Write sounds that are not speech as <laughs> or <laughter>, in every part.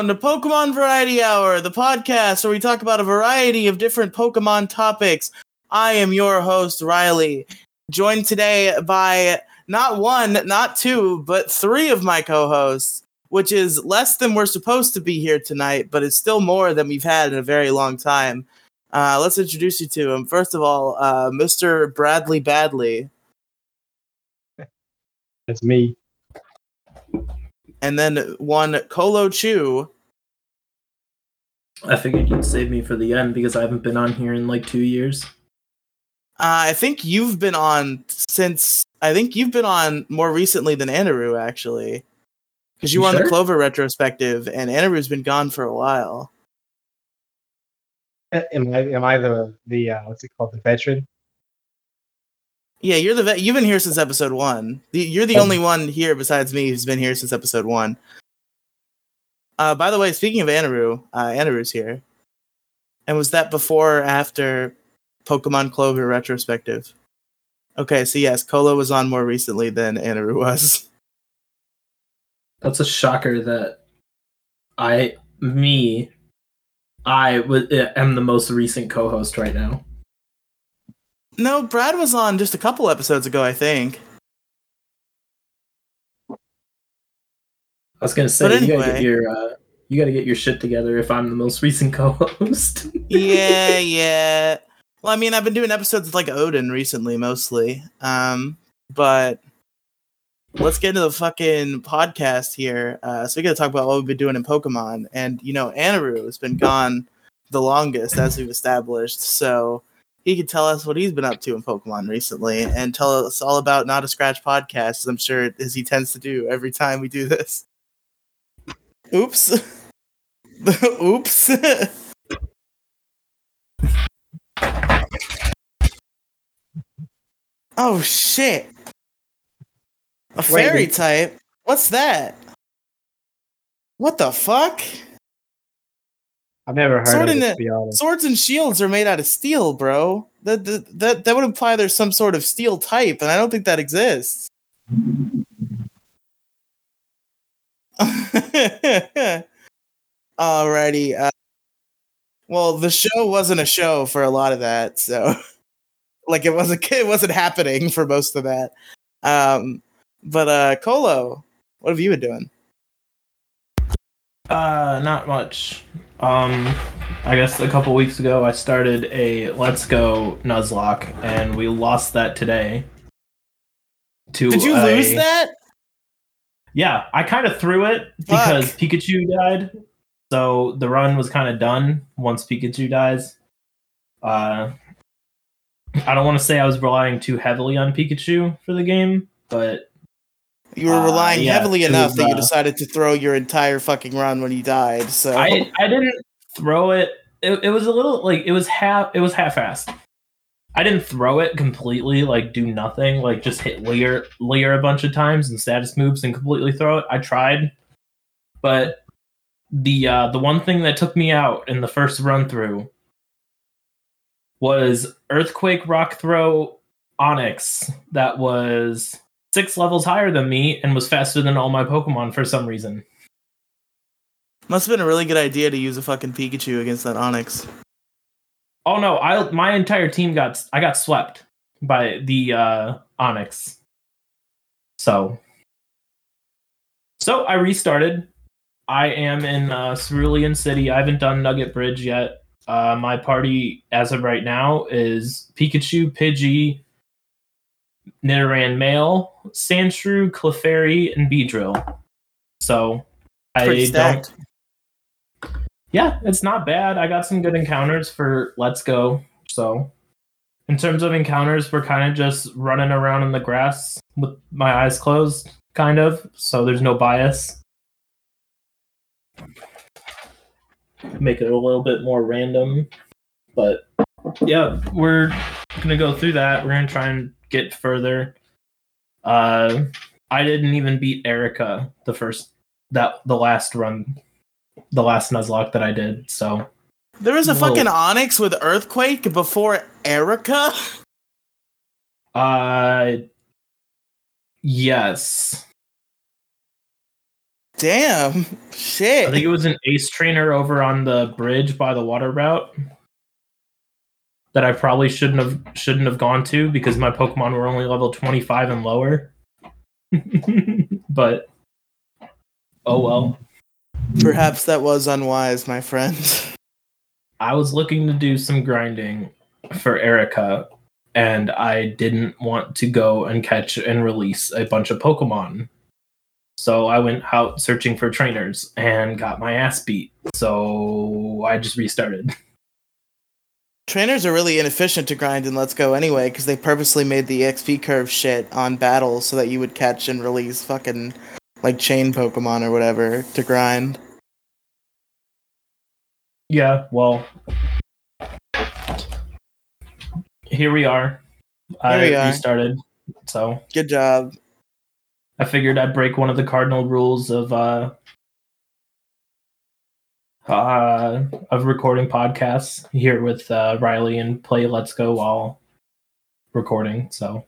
Welcome to Pokemon Variety Hour, the podcast where we talk about a variety of different Pokemon topics. I am your host, Riley, joined today by not one, not two, but three of my co hosts, which is less than we're supposed to be here tonight, but it's still more than we've had in a very long time. Uh, let's introduce you to him. First of all, uh, Mr. Bradley Badley, That's me. And then one Colo Chu. I figured you'd save me for the end because I haven't been on here in like two years. Uh, I think you've been on since I think you've been on more recently than Anaru actually, because you, You were on the? Clover retrospective, and Anaru's been gone for a while. Am I am I the the uh, what's it called the veteran? Yeah, you're the vet. You've been here since episode one. You're the Um, only one here besides me who's been here since episode one. Uh, by the way, speaking of Anaru, uh, Anaru's here. And was that before or after Pokemon Clover retrospective? Okay, so yes, Kolo was on more recently than Anaru was. That's a shocker that I, me, I w- am the most recent co-host right now. No, Brad was on just a couple episodes ago, I think. I was gonna say But you gotta anyway. get your uh, you gotta get your shit together if I'm the most <laughs> recent co-host. yeah, <laughs> yeah. Well, I mean, I've been doing episodes with like Odin recently, mostly. Um, but let's get into the fucking podcast here. Uh, so we got to talk about what we've been doing in Pokemon, and you know, Anaru has been gone the longest, as we've established. So he could tell us what he's been up to in Pokemon recently, and tell us all about Not a Scratch podcast. As I'm sure as he tends to do every time we do this. Oops. <laughs> Oops. <laughs> oh shit. A fairy wait. type? What's that? What the fuck? I've never heard Sword of in it the- to be honest. Swords and shields are made out of steel, bro. That that that, that would imply there's some sort of steel type, and I don't think that exists. <laughs> Alrighty. Uh, well, the show wasn't a show for a lot of that, so <laughs> like it wasn't it wasn't happening for most of that. Um, but uh, Colo, what have you been doing? Uh, not much. Um, I guess a couple weeks ago I started a Let's Go Nuzlocke, and we lost that today. To Did you a- lose that? Yeah, I kind of threw it because Pikachu died, so the run was kind of done once Pikachu dies. Uh, I don't want to say I was relying too heavily on Pikachu for the game, but You were Uh, relying yeah, heavily enough was, that you uh, decided to throw your entire fucking run when you died. So I I didn't throw it. It, it was a little like it was half it was half assed. I didn't throw it completely, like do nothing, like just hit Leer Leer a bunch of times and status moves and completely throw it. I tried, but the uh, the one thing that took me out in the first run through was Earthquake Rock Throw Onyx that was six levels higher than me and was faster than all my Pokemon for some reason. must have been a really good idea to use a fucking Pikachu against that Onyx. Oh no, I my entire team got I got swept by the uh Onyx. So So I restarted. I am in uh Cerulean City. I haven't done Nugget Bridge yet. Uh my party as of right now is Pikachu, Pidgey, Nidoran Male, Sandshrew, Clefairy, and Beedrill. So Pretty I stacked. don't yeah, it's not bad. I got some good encounters for Let's Go. So, in terms of encounters, we're kind of just running around in the grass with my eyes closed, kind of. So there's no bias. Make it a little bit more random, but yeah, we're gonna go through that. We're gonna try and get further. Uh, I didn't even beat Erica the first that the last run the last Nuzlocke that I did. So There was a Whoa. fucking Onyx with Earthquake before Erica. uh yes. Damn. Shit! I think it was an ace trainer over on the bridge by the water route that I probably shouldn't have shouldn't have gone to because my Pokemon were only level 25 and lower. <laughs> but oh well. Perhaps that was unwise, my friend. I was looking to do some grinding for Erica and I didn't want to go and catch and release a bunch of Pokemon. So I went out searching for trainers and got my ass beat. So I just restarted. <laughs> Trainers are really inefficient to grind in Let's Go anyway, because they purposely made the XP curve shit on battles so that you would catch and release fucking like chain Pokemon or whatever to grind. Yeah, well, here we are. I we are. restarted, so Good job. I figured I'd break one of the cardinal rules of uh, uh of recording podcasts here with uh, Riley and play Let's Go while recording. So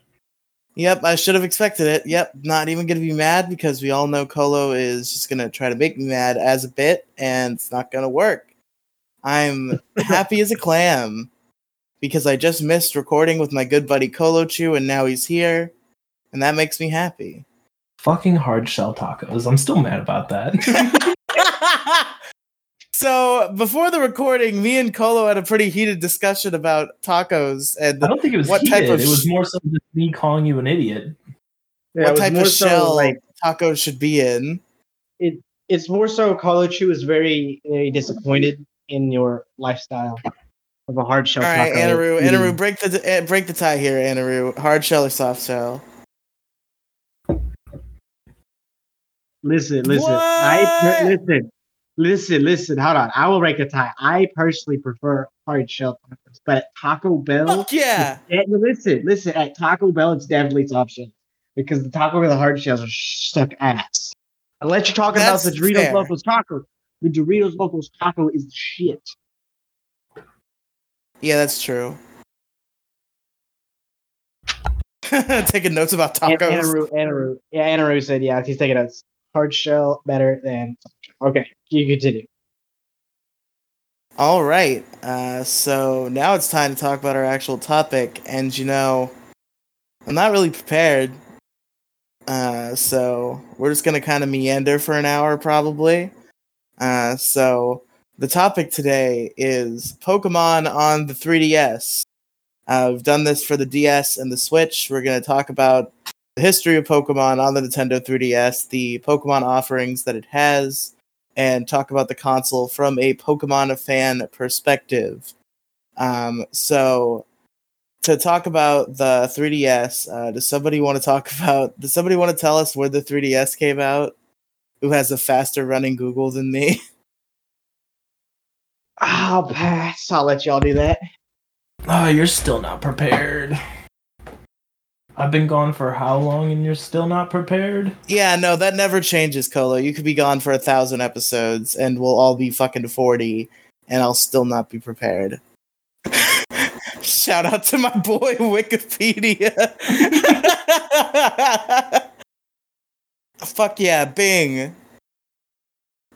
Yep, I should have expected it. Yep, not even gonna be mad because we all know Colo is just gonna try to make me mad as a bit, and it's not gonna work. I'm <laughs> happy as a clam because I just missed recording with my good buddy Colo Chew, and now he's here, and that makes me happy. fucking hard shell tacos. I'm still mad about that. <laughs> <laughs> so before the recording, me and Colo had a pretty heated discussion about tacos and I don't think it was What heated. type of it was more so just me calling you an idiot. Yeah, what type more of so, shell like tacos should be in. it's more so Kolochu is very very disappointed in your lifestyle of a hard shell. All right, taco Anaru, eating. Anaru, break the eh, break the tie here, Anaru. Hard shell or soft shell? Listen, listen. I per- listen, listen, listen. Hold on. I will break a tie. I personally prefer hard shell tacos, but at Taco Bell, Fuck yeah! Listen, listen. At Taco Bell, it's definitely its option because the taco with the hard shells are stuck ass. Unless you're talking That's about the Doritos fair. Locos Taco, the Doritos Locos Taco is shit. Yeah, that's true. <laughs> Taking notes about tacos. Anaru, Anaru, yeah, Anaru said, yeah, he's taking us hard shell better than. Okay, you continue. All right. Uh, so now it's time to talk about our actual topic, and you know, I'm not really prepared. Uh, so we're just gonna kind of meander for an hour, probably. Uh, so the topic today is Pokemon on the 3DS. Uh, we've done this for the DS and the Switch. We're gonna talk about the history of Pokemon on the Nintendo 3DS, the Pokemon offerings that it has, and talk about the console from a Pokemon fan perspective. Um, so, to talk about the 3DS, uh, does somebody want to talk <laughs> about? Does somebody want to tell us where the 3DS came out? Who has a faster running Google than me? I'll <laughs> pass. I'll let y'all do that. Oh, you're still not prepared. I've been gone for how long and you're still not prepared? yeah, no, that never changes, Colo. You could be gone for a thousand episodes, and we'll all be fucking forty, and I'll still not be prepared. <laughs> Shout out to my boy <laughs> Wikipedia. <laughs> Fuck yeah, Bing.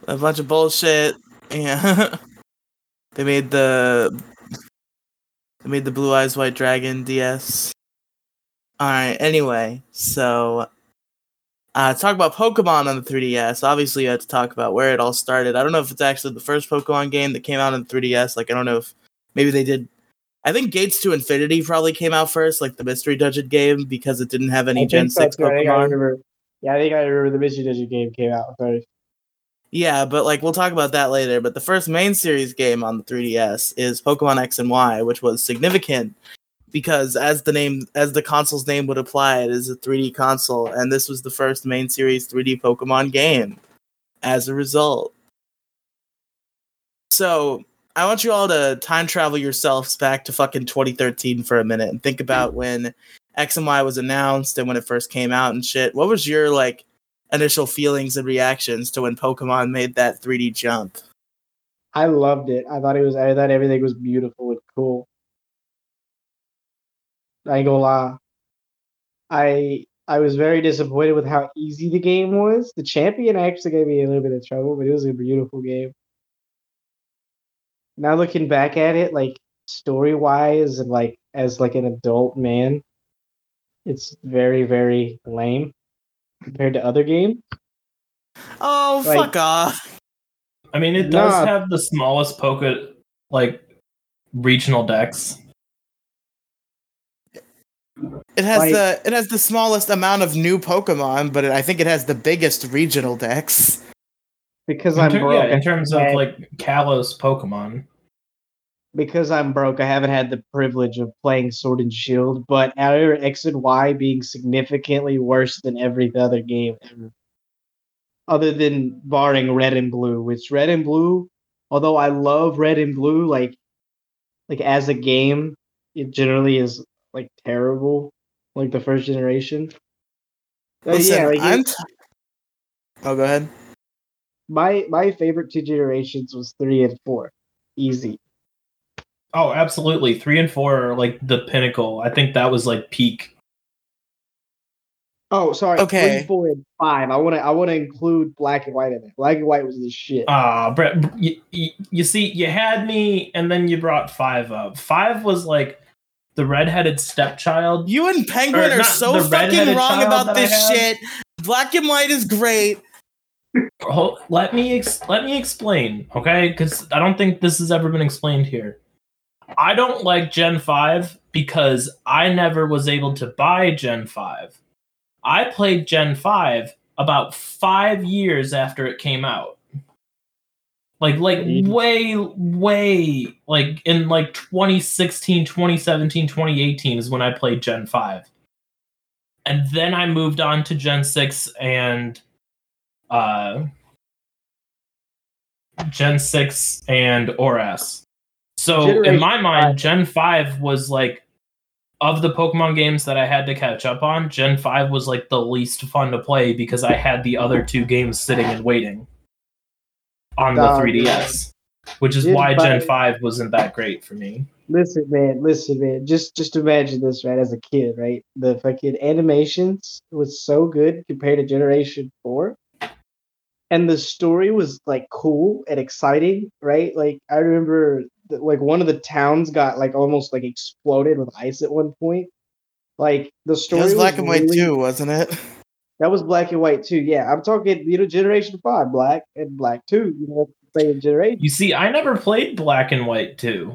A bunch of bullshit. Yeah. they made the they made the Blue Eyes White Dragon DS. Alright, anyway, so uh talk about Pokemon on the 3DS. Obviously you had to talk about where it all started. I don't know if it's actually the first Pokemon game that came out on the 3DS. Like I don't know if maybe they did I think Gates to Infinity probably came out first, like the Mystery Dungeon game, because it didn't have any Gen 6 too. I I Pokemon. Yeah, I think I remember the Mystery Dungeon game came out first. Yeah, but like we'll talk about that later. But the first main series game on the 3DS is Pokemon X and Y, which was significant because as the name as the console's name would imply, it is a 3D console, and this was the first main series 3D Pokemon game as a result. So I want you all to time travel yourselves back to fucking 2013 for a minute and think about when X and Y was announced and when it first came out and shit. What was your like initial feelings and reactions to when Pokemon made that 3D jump? I loved it. I thought it was. I thought everything was beautiful and cool. I ain't gonna lie. I I was very disappointed with how easy the game was. The champion actually gave me a little bit of trouble, but it was a beautiful game. Now looking back at it, like story wise and like as like an adult man, it's very, very lame compared to other games. Oh, Like- fuck off. I mean, it does Nah. have the smallest poker like regional dex. It has Like- the it has the smallest amount of new Pokemon, but it, I think it has the biggest regional dex. Because I'm ter- broke. yeah, in terms of like Kalos Pokemon. because I'm broke, I haven't had the privilege of playing Sword and Shield, but out of X and Y being significantly worse than every other game ever. Other than barring Red and Blue, which Red and Blue, although I love Red and Blue, like like as a game, it generally is like terrible, like the first generation. Uh, Listen, yeah, like, I'm. T- oh, go ahead. my my favorite two generations was three and four, easy. Oh, absolutely. Three and four are like the pinnacle. I think that was like peak. Oh, sorry. Okay. Three, four, and five. I want to. I want to include black and white in there. Black and white was the shit. Ah, Brett, you, you, you see, you had me, and then you brought five up. Five was like the redheaded stepchild. You and Penguin are so fucking wrong about this shit. Black and white is great. Let me ex- let me explain, okay? Because I don't think this has ever been explained here. I don't like Gen five because I never was able to buy Gen five. I played Gen five about five years after it came out. Like like way way like in like 2016 2017 2018 is when i played gen 5 and then i moved on to gen 6 and uh gen 6 and oras so in my mind five. gen 5 was like of the pokemon games that i had to catch up on gen 5 was like the least fun to play because i had the other two games sitting and waiting on the 3ds which is Gen why Gen 5 5 wasn't that great for me. Listen, man. Listen, man. Just just imagine this, right? As a kid, right? The fucking animations was so good compared to Generation Four, and the story was like cool and exciting, right? Like I remember, that, like one of the towns got like almost like exploded with ice at one point. Like the It story was black and white really- too, wasn't it? <laughs> That was black and white too. Yeah, I'm talking, you know, Generation Five, black and black two. You know, same generation. You see, I never played Black and White 2.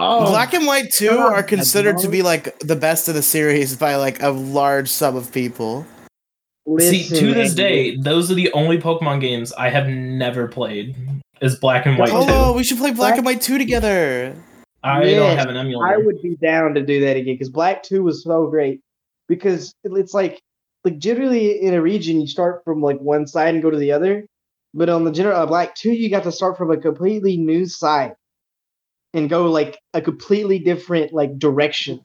Oh, Black and white two come are considered to be like the best of the series by like a large sum of people. see, to this day, those are the only Pokemon games I have never played. Is Black and White 2. Oh, we should play Black Black- and White two together. I Yes, don't have an emulator. I would be down to do that again because Black Two was so great. Because it's like, like generally in a region, you start from like one side and go to the other, but on the general uh, Black Two, you got to start from a completely new side and go like a completely different like direction,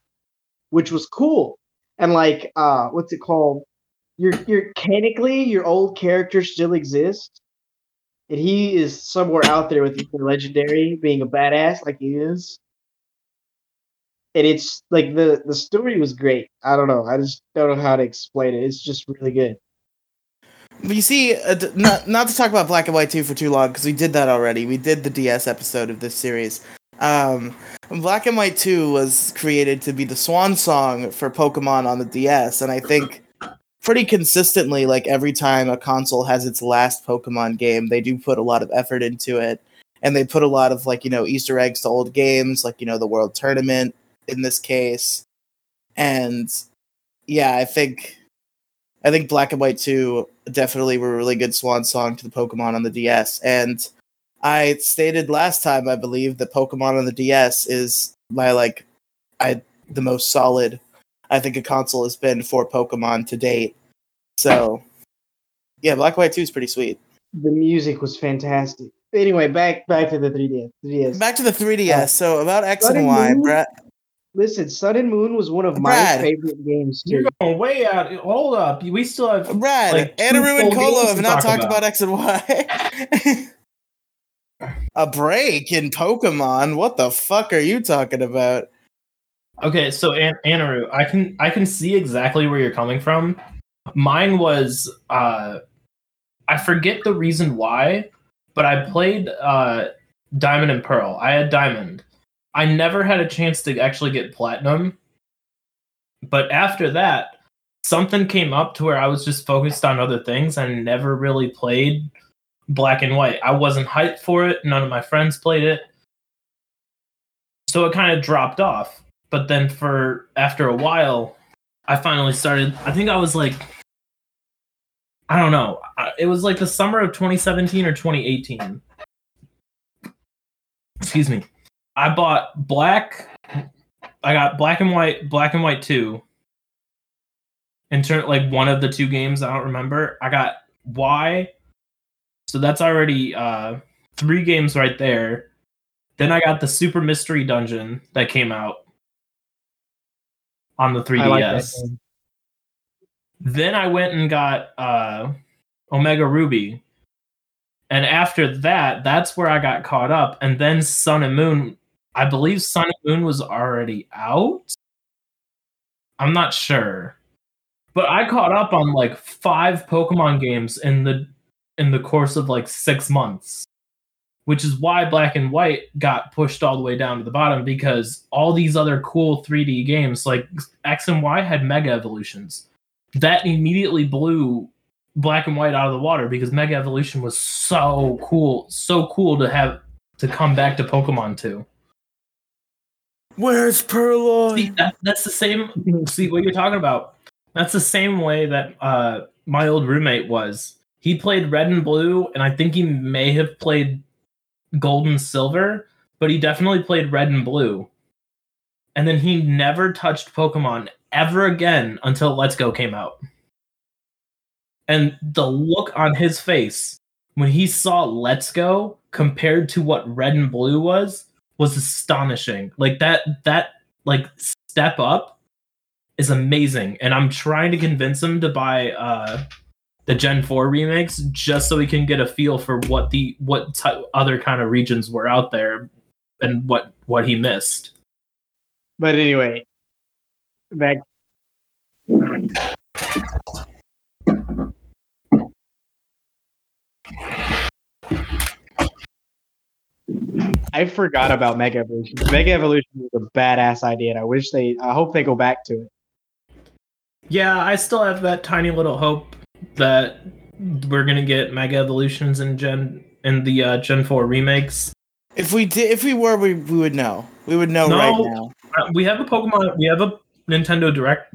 which was cool. And like, uh, what's it called? Your your mechanically, your old character still exists, and he is somewhere out there with the legendary, being a badass like he is and it's like the the story was great. I don't know. I just don't know how to explain it. It's just really good. But you see, uh, not not to talk about Black and White two for too long because we did that already. We did the DS episode of this series. Um, Black and White two was created to be the swan song for Pokemon on the DS, and I think pretty consistently, like every time a console has its last Pokemon game, they do put a lot of effort into it, and they put a lot of like you know Easter eggs to old games, like you know the World Tournament in this case, and yeah, I think I think Black and White 2 definitely were a really good swan song to the Pokemon on the DS. And I stated last time, I believe, that Pokemon on the DS is my like I the most solid I think a console has been for Pokemon to date. So yeah, Black and White 2 is pretty sweet. The music was fantastic. Anyway, back back to the 3DS. 3DS. Back to the 3DS. So about X and and Y, Brett. Listen, Sun and Moon was one of my Brad. favorite games too. You're going way out. Hold up. We still have. Brad, Like, Anaru and full Colo have not talk talked about. about X and Y. <laughs> a break in Pokemon? What the fuck are you talking about? Okay, so An- Anaru, I can I can see exactly where you're coming from. Mine was uh I forget the reason why, but I played uh Diamond and Pearl. I had Diamond. I never had a chance to actually get platinum. But after that, something came up to where I was just focused on other things and never really played black and white. I wasn't hyped for it. None of my friends played it. So it kind of dropped off. But then for after a while, I finally started. I think I was like, I don't know. It was like the summer of 2017 or 2018. Excuse me. I bought black. I got black and white, black and white two. In turn, like one of the two games, I don't remember. I got Y, so that's already uh three games right there. Then I got the Super Mystery Dungeon that came out on the 3DS. I like. Then I went and got uh, Omega Ruby. And after that, that's where I got caught up. And then Sun and Moon, I believe Sun and Moon was already out. I'm not sure. But I caught up on like five Pokemon games in the in the course of like six months. Which is why Black and White got pushed all the way down to the bottom because all these other cool 3D games like X and Y had mega evolutions that immediately blew black and white out of the water because mega evolution was so cool so cool to have to come back to pokemon 2 Where's see, that, that's the same see what you're talking about. That's the same way that uh my old roommate was. He played red and blue and i think he may have played gold and silver but he definitely played red and blue. And then he never touched pokemon ever again until let's go came out. And the look on his face when he saw let's go compared to what red and blue was was astonishing like that that like step up is amazing and i'm trying to convince him to buy uh the gen 4 remakes just so he can get a feel for what the what ty- other kind of regions were out there and what what he missed But anyway, back. I forgot about Mega Evolution. Mega Evolution was a badass idea, and I wish they. I hope they go back to it. yeah i still have that tiny little hope that we're gonna get mega evolutions in gen in the uh, gen 4 remakes If we did, if we were, we, we would know. We would know No. right now. Uh, we have a pokemon we have a nintendo direct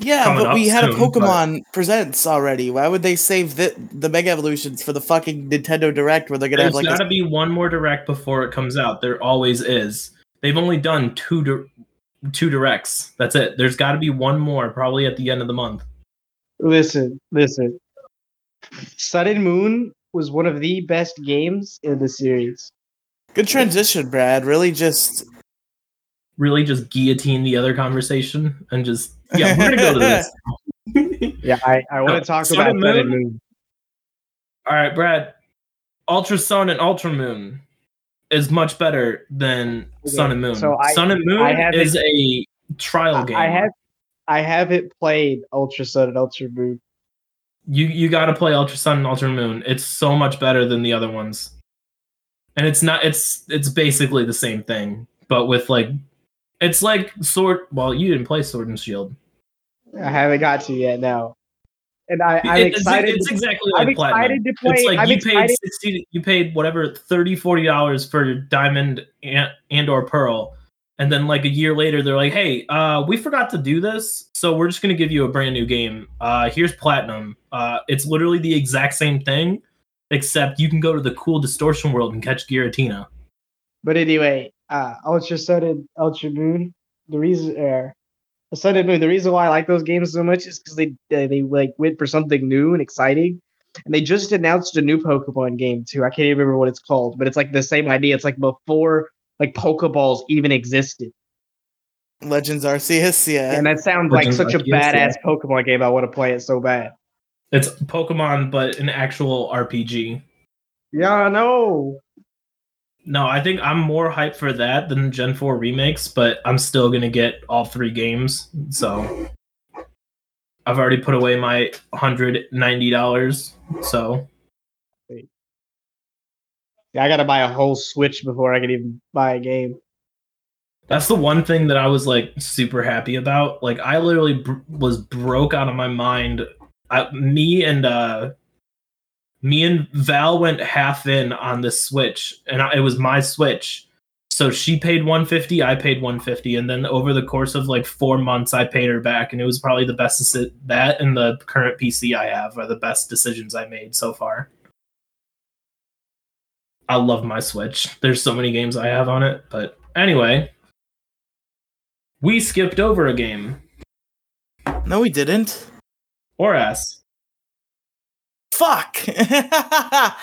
Yeah, but we up had a soon, but- Pokemon Presents already. Why would they save the the Mega Evolutions for the fucking Nintendo Direct where they're gonna There's have like got a to be one more direct before it comes out. There always is. They've only done two di- two directs. That's it. There's got to be one more, probably at the end of the month. Listen, listen. Sun and Moon was one of the best games in the series. good transition, Brad. Really, just Really, just guillotine the other conversation and just yeah. We're gonna go to this. <laughs> Yeah, I, I want to talk Sun about and Sun and Moon? Moon. All right, Brad. Ultra Sun and Ultra Moon is much better than Okay, Sun and Moon. so I- Sun and Moon I haven't- is a trial game. I have I haven't played Ultra Sun and Ultra Moon. you you got to play Ultra Sun and Ultra Moon. It's so much better than the other ones. And it's not it's it's basically the same thing, but with like it's like sword well, you didn't play Sword and Shield. I haven't got to yet now. And I, It- it's, excited. it's exactly like I'm Platinum. excited to play. It's like I'm you excited. paid 60 you paid whatever 30 40 dollars for Diamond and, and or Pearl. And then like a year later they're like, "Hey, uh we forgot to do this, so we're just going to give you a brand new game. Uh here's Platinum. Uh it's literally the exact same thing except you can go to the cool distortion world and catch Giratina." But anyway, uh, Ultra Sun and Ultra Moon. The reason, uh, Sun and Moon. The reason why I like those games so much is because they, they they like went for something new and exciting. And they just announced a new Pokemon game too. I can't even remember what it's called, but it's like the same idea. It's like before like Pokeballs even existed, Legends Arceus. Yeah, and that sounds like Legends such a Arceus, yeah. badass Pokemon game. I want to play it so bad. It's Pokemon but an actual RPG. Yeah, no. No, I think I'm more hyped for that than Gen 4 remakes, but I'm still gonna get all three games. So I've already put away my $190. So Yeah, I gotta buy a whole Switch before I can even buy a game. that's the one thing that I was like super happy about. Like I literally br- was broke out of my mind. I, me and uh me and Val went half in on the Switch, and I, it was my Switch. So she paid 150, I paid 150, and then over the course of like four months, I paid her back, and it was probably the best. deci- That and the current PC I have are the best decisions I made so far. I love my Switch. There's so many games I have on it, but anyway, we skipped over a game. No, we didn't. Or ass. Fuck. <laughs>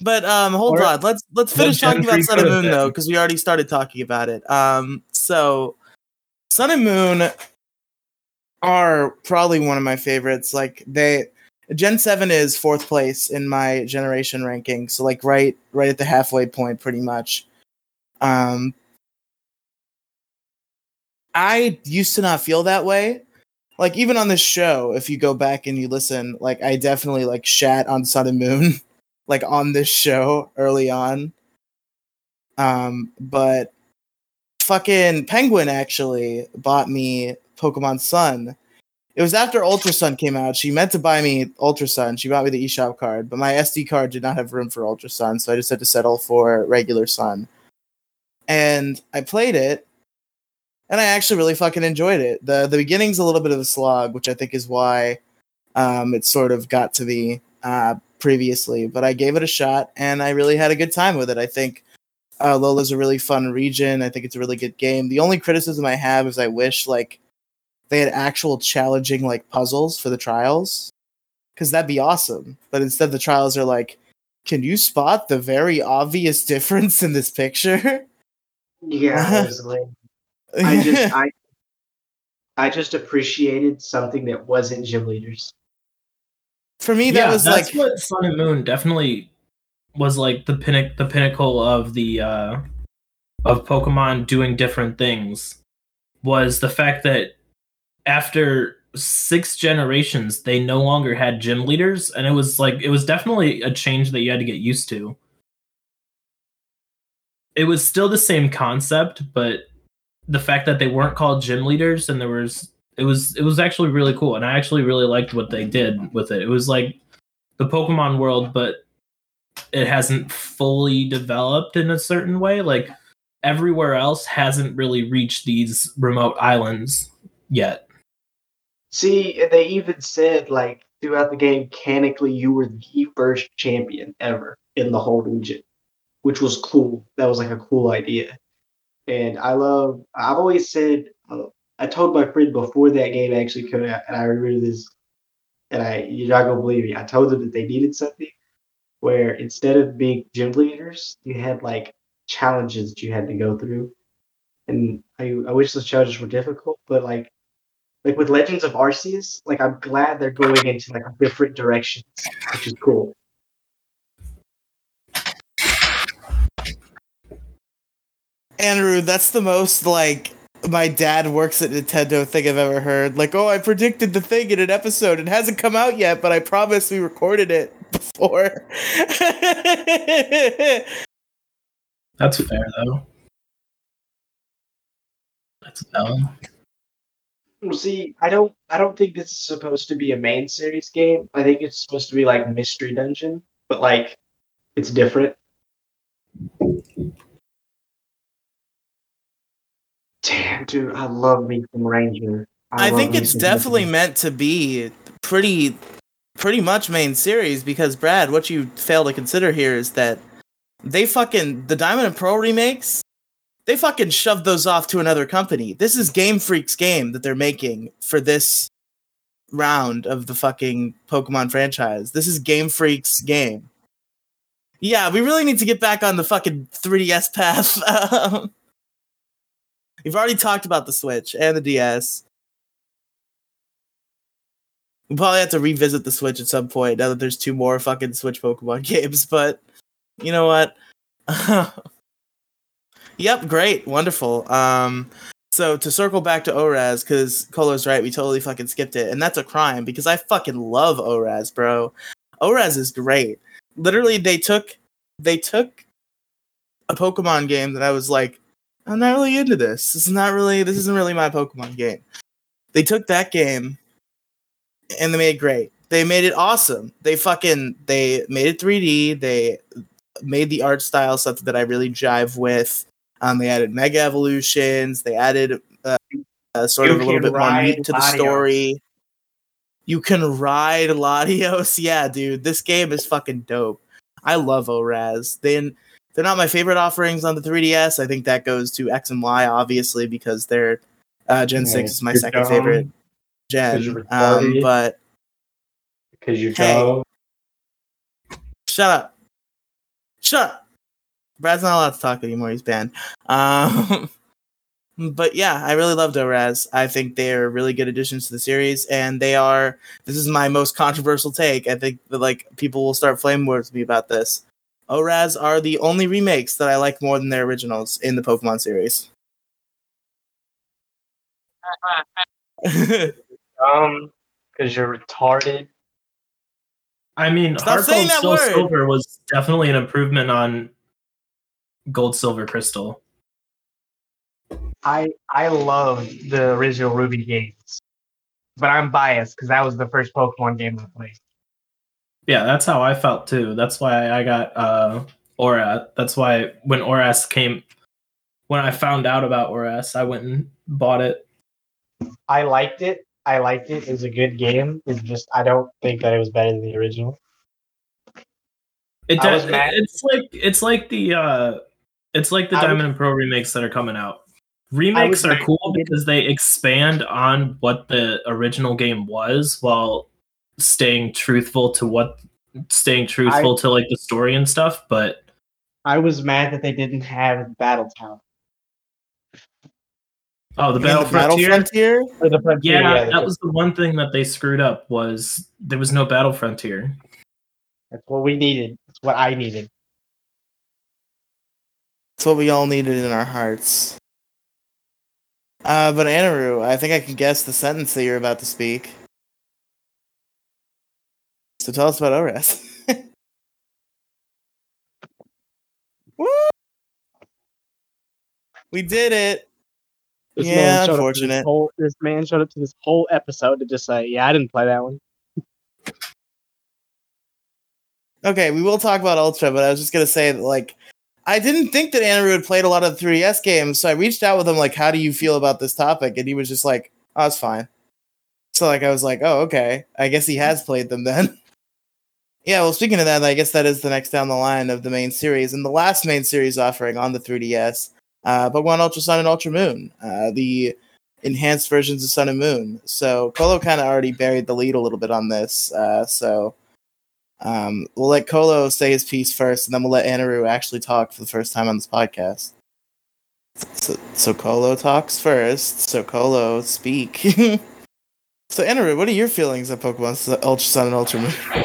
but um, hold Or- on. Let's let's finish talking about Sun and Moon though, because we already started talking about it. Um, so Sun and Moon are probably one of my favorites. Like they, Gen Seven is fourth place in my generation ranking. So like right right at the halfway point, pretty much. Um, I used to not feel that way like even on this show if you go back and you listen like i definitely like shat on sun and moon <laughs> like on this show early on. Um but fucking penguin actually bought me pokemon sun. It was after ultra sun came out. She meant to buy me ultra sun. She bought me the eshop card but my sd card did not have room for ultra sun so i just had to settle for regular sun. And i played it and I actually really fucking enjoyed it. the The beginning's a little bit of a slog, which I think is why um, it sort of got to me uh, previously. But I gave it a shot, and I really had a good time with it. I think uh, Lola's a really fun region. I think it's a really good game. The only criticism I have is I wish like they had actual challenging like puzzles for the trials, because that'd be awesome. But instead, the trials are like, can you spot the very obvious <laughs> difference in this picture? Yeah, it was lame. I just <laughs> I I just appreciated something that wasn't gym leaders. for me that was that's like what Sun and Moon definitely was like the pinnacle the pinnacle of the uh of Pokemon doing different things was the fact that after six generations they no longer had gym leaders and it was like it was definitely a change that you had to get used to. It was still the same concept, but the fact that they weren't called gym leaders and there was it was it was actually really cool and i actually really liked what they did with it it was like the pokemon world but it hasn't fully developed in a certain way like everywhere else hasn't really reached these remote islands yet See, and they even said like throughout the game, mechanically, you were the first champion ever in the whole region, which was cool. That was like a cool idea. And I love. I've always said. Uh, I told my friend before that game actually came out, and I remember this. And I, you're not gonna believe me. I told them that they needed something where instead of being gym leaders, you had like challenges that you had to go through. And I, I wish those challenges were difficult, but like like with Legends of Arceus, like I'm glad they're going into like different directions, which is cool. Andrew, that's the most like my dad works at Nintendo thing I've ever heard. Like, oh, I predicted the thing in an episode. It hasn't come out yet, but I promise we recorded it <laughs> before. that's fair though that's dumb Well, see, I don't, I don't think this is supposed to be a main series game. I think it's supposed to be like Mystery Dungeon, but like it's different. Damn, dude, I love me from Ranger. I love think it's definitely Ranger. meant to be pretty pretty much main series because Brad, what you fail to consider here is that they fucking the Diamond and Pearl remakes, they fucking shoved those off to another company. This is Game Freak's game that they're making for this round of the fucking Pokemon franchise. This is Game Freak's game. Yeah, we really need to get back on the fucking 3DS path. <laughs> Um, We've already talked about the Switch and the DS. We'll probably have to revisit the Switch at some point now that there's two more fucking Switch Pokemon <laughs> games, but you know what? <laughs> yep, great, wonderful. Um, so to circle back to ORAS, because Colo's right, we totally fucking skipped it, and that's a crime because I fucking love ORAS, bro. ORAS is great. Literally, they took they took a Pokemon game that I was like, I'm not really into this. This is not really this isn't really my Pokemon game. They took that game and they made it great. They made it awesome. They fucking they made it 3D. They made the art style something that I really jive with. Um, they added mega evolutions. They added uh, uh, sort You of a little bit more meat to the story. You can ride Latios. <laughs> Yeah, dude, this game is fucking dope. I love ORAS. They they're not my favorite offerings on the 3DS. I think that goes to X and Y, obviously, because they're uh, Gen Yeah, Six is my second dumb. favorite gen. Um, but Because you're Hey. dumb. Shut up. Shut up. Brad's not allowed to talk anymore. He's banned. Um, <laughs> but yeah, I really loved ORAS. I think they're really good additions to the series, and they are. This is my most controversial take. I think that like people will start flame wars with me about this. ORAS are the only remakes that I like more than their originals in the Pokemon series. Uh-huh. <laughs> Dumb. Because you're retarded. I mean, Stop Heart saying Gold that Still word. Silver was definitely an improvement on Gold Silver Crystal. I I love the original Ruby games, but I'm biased because that was the first Pokemon game I played. Yeah, that's how I felt too. That's why I got uh Aura. That's why when Oras came when I found out about Oras, I went and bought it. I liked it. I liked it. It was a good game. It's just I don't think that it was better than the original. It was does, it's like it's like the uh it's like the I was- Diamond and Pearl remakes that are coming out. Remakes are cool because they expand on what the original game was while staying truthful to what staying truthful to like the story and stuff, but I was mad that they didn't have Battle Town. oh the You mean Battle Frontier. Frontier? Or the Frontier, Yeah, the- that was the one thing that they screwed up was there was no Battle Frontier. That's what we needed. That's what I needed. That's what we all needed in our hearts. Uh, but Anaru, I think I can guess the sentence that you're about to speak. So tell us about ORAS. <laughs> Woo! We did it. This Yeah, man showed Up to unfortunate. this, whole, this man showed up to this whole episode to just say, "Yeah, I didn't play that one." Okay, we will talk about Ultra, but I was just gonna say that like I didn't think that Andrew had played a lot of the 3DS games, so I reached out with him like, "How do you feel about this topic?" And he was just like, "Oh, was fine." So like I was like, "Oh, okay. I guess he has played them then." <laughs> yeah. Well, speaking of that, I guess that is the next down the line of the main series and the last main series offering on the 3DS, uh, Pokemon Ultra Sun and Ultra Moon, uh, the enhanced versions of Sun and Moon. So Colo kind of already buried the lead a little bit on this, uh, so. Um, we'll let Colo say his piece first, and then we'll let Anaru actually talk for the first time on this podcast. So, so Kolo talks first. So Colo, speak. <laughs> so Anaru, what are your feelings of Pokemon Ultra Sun and Ultra Moon?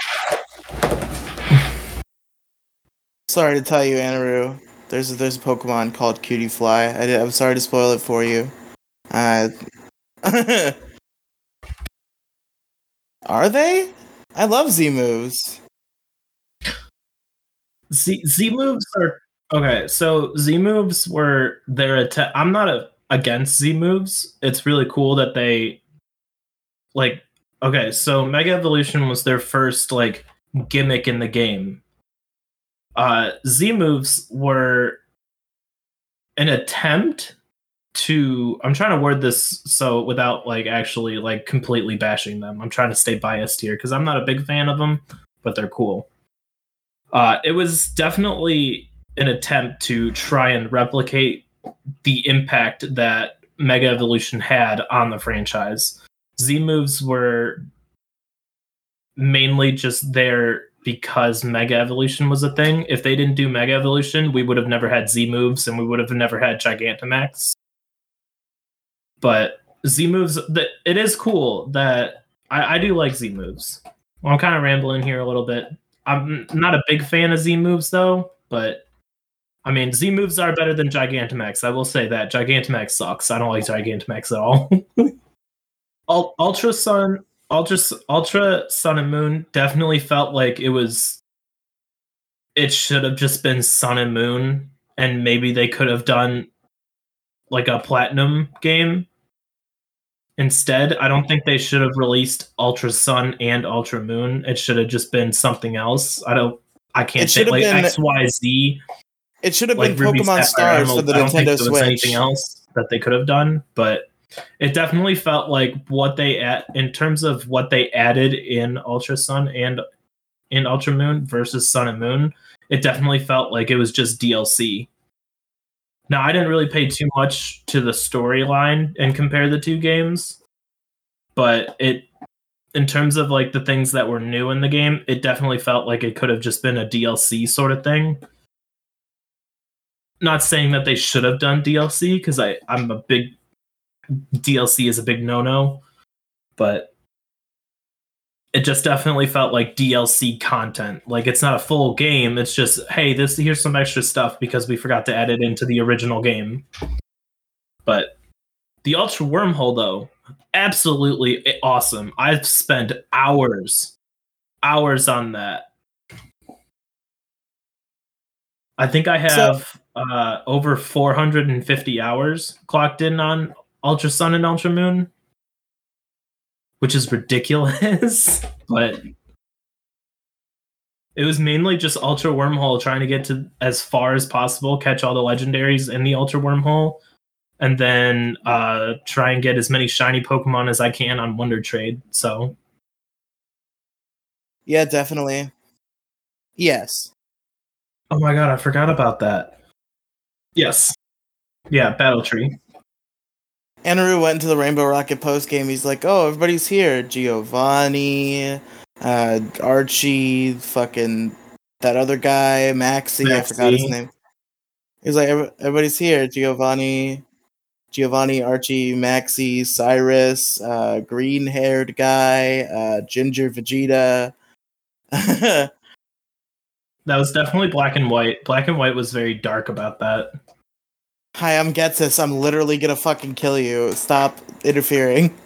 Sorry to tell you, Anaru. There's a, there's a Pokemon called Cutiefly. I did, I'm sorry to spoil it for you. Uh, <laughs> are they? I love Z moves. Z Z moves are okay. So Z moves were their atta- I'm not a, against Z moves. It's really cool that they like. Okay, so Mega Evolution was their first like gimmick in the game. Uh, Z moves were an attempt to. I'm trying to word this so without like actually like completely bashing them. I'm trying to stay biased here because I'm not a big fan of them, but they're cool. Uh, it was definitely an attempt to try and replicate the impact that Mega Evolution had on the franchise. Z moves were mainly just there because Mega Evolution was a thing. If they didn't do Mega Evolution, we would have never had Z moves and we would have never had Gigantamax. But Z moves, it is cool that I, I do like Z moves. Well, I'm kind of rambling here a little bit. I'm not a big fan of Z moves though, but I mean, Z moves are better than Gigantamax. I will say that Gigantamax sucks. I don't like Gigantamax at all. <laughs> Ul- Ultra Sun, Ultra Ultra Sun and Moon definitely felt like it was. It should have just been Sun and Moon, and maybe they could have done like a platinum game instead. I don't think they should have released Ultra Sun and Ultra Moon. It should have just been something else. I don't. I can't say like been- X Y Z It should have like been Ruby Pokemon Sapphire Stars for Emerald. the I don't think there was Switch. anything else that they could have done, but it definitely felt like what they at in terms of what they added in Ultra Sun and in Ultra Moon versus Sun and Moon. It definitely felt like it was just DLC. Now I didn't really pay too much to the storyline and compare the two games, but it in terms of like the things that were new in the game, it definitely felt like it could have just been a DLC sort of thing not saying that they should have done DLC because I I'm a big DLC is a big no no, but it just definitely felt like DLC content. Like it's not a full game. It's just hey, this here's some extra stuff because we forgot to add it into the original game. But the Ultra Wormhole though, absolutely awesome. I've spent hours, hours on that. I think I have uh, over 450 hours clocked in on Ultra Sun and Ultra Moon, which is ridiculous. <laughs> but it was mainly just Ultra Wormhole trying to get to as far as possible, catch all the legendaries in the Ultra Wormhole, and then uh, try and get as many shiny Pokemon as I can on Wonder Trade. So Yeah, definitely. Yes. Oh my god, I forgot about that. Yes. Yeah, Battle Tree. Anaru went to the Rainbow Rocket post game. He's like, "Oh, everybody's here. Giovanni, uh, Archie, fucking that other guy, Maxie. I forgot his name. He's like, everybody's here. Giovanni, Giovanni, Archie, Maxie, Cyrus, uh, green-haired guy, uh, Ginger Vegeta." <laughs> That was definitely black and white. Black and white was very dark about that. Hi, I'm Ghetsis. I'm literally gonna fucking kill you. Stop interfering.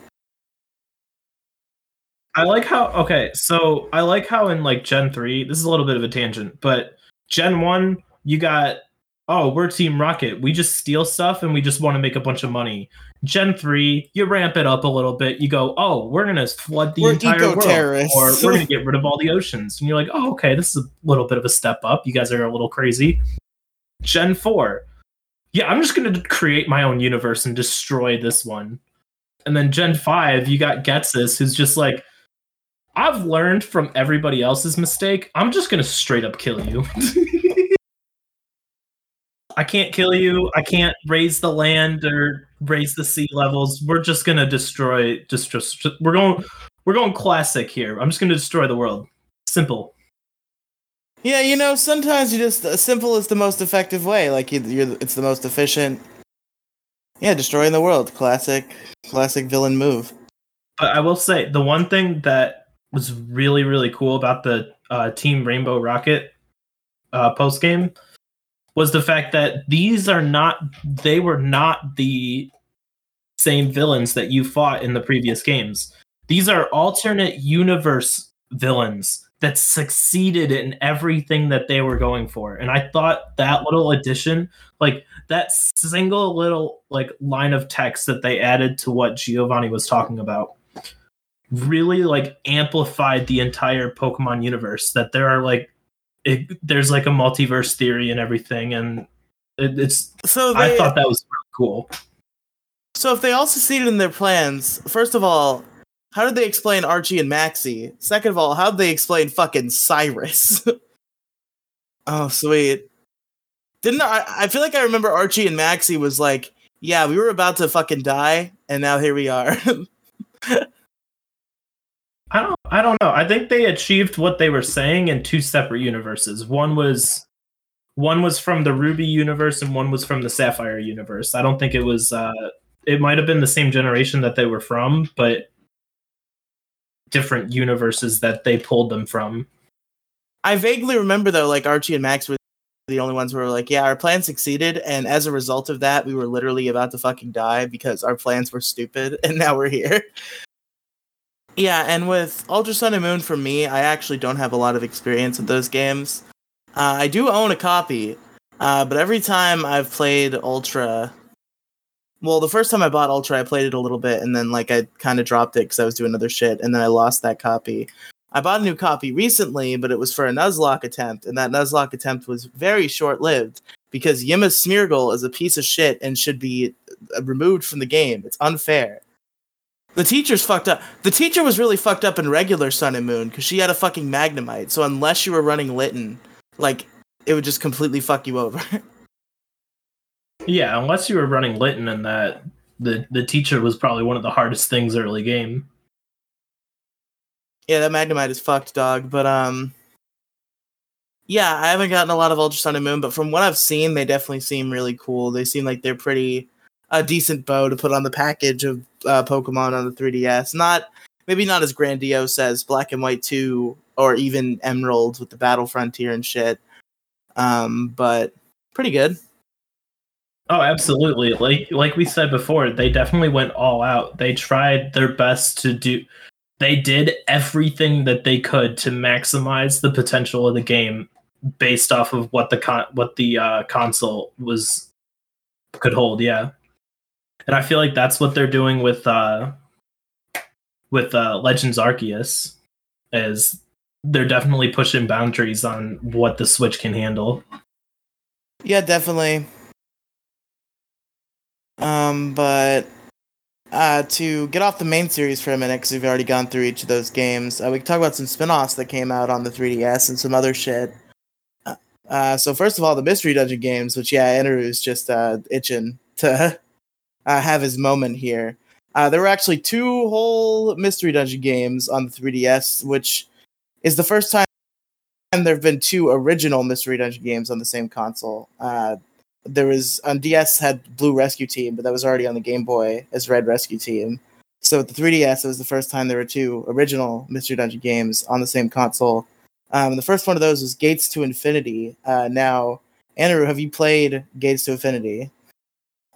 I like how okay, so I like how in like Gen 3, this is a little bit of a tangent, but Gen 1, you got oh, we're Team Rocket. We just steal stuff and we just want to make a bunch of money. Gen 3, you ramp it up a little bit. You go, "Oh, we're going to flood the We're entire world or we're going <laughs> to get rid of all the oceans." And you're like, "Oh, okay, this is a little bit of a step up. You guys are a little crazy." Gen 4. Yeah, I'm just to create my own universe and destroy this one. And then Gen 5, you got Ghetsis who's just like I've learned from everybody else's mistake. I'm just gonna straight up kill you. <laughs> I can't kill you. I can't raise the land or raise the sea levels. We're just gonna destroy. Just, just we're going. We're going classic here. I'm just gonna destroy the world. Simple. Yeah, you know, sometimes you just uh, simple is the most effective way. Like you, you're, it's the most efficient. Yeah, destroying the world. Classic, classic villain move. But I will say the one thing that was really really cool about the uh, Team Rainbow Rocket uh, post game was the fact that these are not they were not the same villains that you fought in the previous games. These are alternate universe villains that succeeded in everything that they were going for. And I thought that little addition, like that single little like line of text that they added to what Giovanni was talking about really like amplified the entire Pokemon universe that there are like it, there's like a multiverse theory and everything and it, it's So I thought that was really cool. so if they all succeeded in their plans, first of all, how did they explain Archie and Maxie? Second of all, how did they explain fucking Cyrus? <laughs> oh, sweet. Didn't I? I feel like I remember Archie and Maxie was like, "Yeah, we were about to fucking die, and now here we are." <laughs> I don't I don't know. I think they achieved what they were saying in two separate universes. One was one was from the Ruby universe and one was from the Sapphire universe. I don't think it was uh it might have been the same generation that they were from, but different universes that they pulled them from. I vaguely remember though, like Archie and Max were the only ones who were like, yeah, our plan succeeded, and as a result of that, we were literally about to fucking die because our plans were stupid, <laughs> and now we're here. Yeah, and with Ultra Sun and Moon, for me, I actually don't have a lot of experience with those games. Uh, I do own a copy, uh, but every time I've played Ultra, well, the first time I bought Ultra, I played it a little bit, and then like I kind of dropped it because I was doing other shit, and then I lost that copy. I bought a new copy recently, but it was for a Nuzlocke attempt, and that Nuzlocke attempt was very short lived because Ilima Smeargle is a piece of shit and should be uh, removed from the game. It's unfair. The teacher's fucked up. The teacher was really fucked up in regular Sun and Moon because she had a fucking Magnemite. So unless you were running Litten, like it would just completely fuck you over. <laughs> Yeah, unless you were running Litten and that the the teacher was probably one of the hardest things early game. yeah, that Magnemite is fucked, dog. But um, yeah, I haven't gotten a lot of Ultra Sun and Moon, but from what I've seen, they definitely seem really cool. They seem like they're pretty a decent bow to put on the package of uh, Pokemon on the 3DS. Not maybe not as grandiose as Black and White 2 or even Emerald with the Battle Frontier and shit. Um, but pretty good. Oh, absolutely. Like like we said before, they definitely went all out. They tried their best to do they did everything that they could to maximize the potential of the game based off of what the con- what the uh, console was could hold, yeah. And I feel like that's what they're doing with uh with uh Legends Arceus is they're definitely pushing boundaries on what the Switch can handle. Yeah, definitely. Um, but uh, to get off the main series for a minute, because we've already gone through each of those games, uh, we can talk about some spin-offs that came out on the 3DS and some other shit. Uh, Uh, so first of all, the Mystery Dungeon games, which yeah, Andrew's just uh, itching to <laughs> uh, have his moment here. Uh, there were actually two whole Mystery Dungeon games on the 3DS, which is the first time there have been two original Mystery Dungeon games on the same console. There was on DS had Blue Rescue Team, but that was already on the Game Boy as Red Rescue Team. So with the 3DS, it was the first time there were two original Mystery Dungeon games on the same console. Um, the first one of those was Gates to Infinity. Uh, now, Andrew, have you played Gates to Infinity?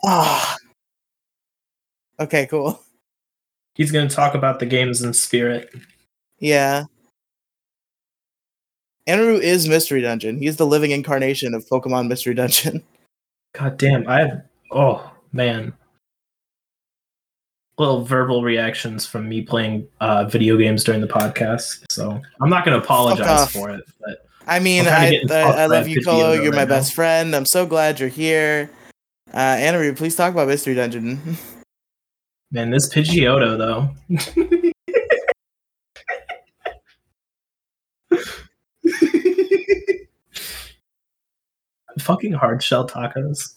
Ah. okay, cool. <laughs> He's going to talk about the games in spirit. Yeah. Andrew is Mystery Dungeon. He's the living incarnation of Pokemon Mystery Dungeon. <laughs> God damn, I have oh man. Little verbal reactions from me playing uh, video games during the podcast. So I'm not going to apologize for it, but I mean, I'm I, I, love you, Colo. You're my right best friend. I'm so glad you're here. Uh, Andrew, please talk about Mystery Dungeon. <laughs> man, this Pidgeotto though. <laughs> Fucking hard shell tacos.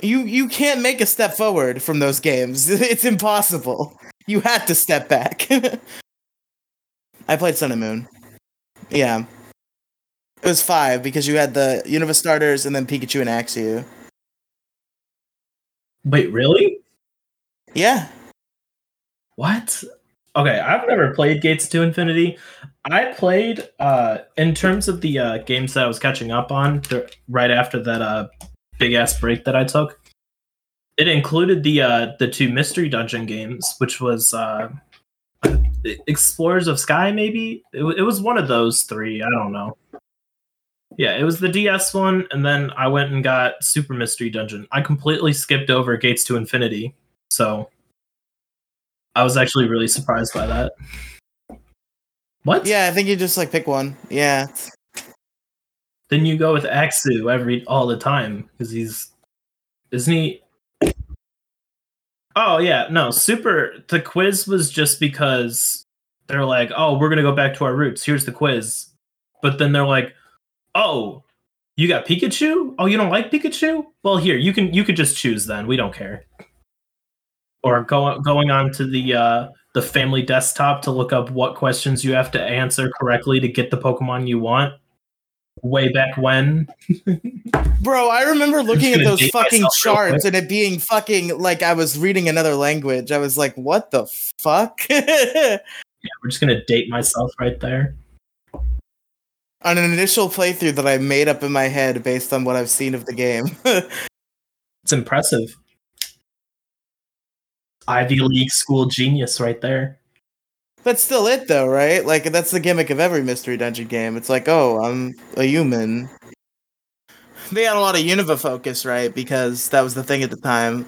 you you can't make a step forward from those games. <laughs> It's impossible. You had to step back. <laughs> I played Sun and Moon. Yeah. It was five because you had the Unova starters and then Pikachu and Axew. Wait, really? Yeah. What? Okay, I've never played Gates to Infinity. I played uh in terms of the uh games that I was catching up on th- right after that uh big ass break that I took. It included the uh the two mystery dungeon games, which was uh Explorers of Sky maybe. It, wa- it was one of those three, I don't know. Yeah, it was the DS one and then I went and got Super Mystery Dungeon. I completely skipped over Gates to Infinity. So I was actually really surprised by that. What? Yeah, I think you just like pick one. Yeah. Then you go with Axew every all the time because he's isn't he? Oh yeah, no. Super. The quiz was just because they're like, oh, we're gonna go back to our roots. Here's the quiz, but then they're like, oh, you got Pikachu? Oh, you don't like Pikachu? Well, here you can you could just choose then. We don't care. Or go, going on to the uh, the family desktop to look up what questions you have to answer correctly to get the Pokemon you want. Way back when, <laughs> Bro, I remember looking at those fucking charts and it being fucking like I was reading another language. I was like, what the fuck? <laughs> yeah, we're just gonna date myself right there. on an initial playthrough that I made up in my head based on what I've seen of the game. <laughs> It's impressive. Ivy League school genius right there. That's still it, though, right? Like that's the gimmick of every mystery dungeon game. It's like, oh, I'm a human. They had a lot of Unova focus, right? Because that was the thing at the time.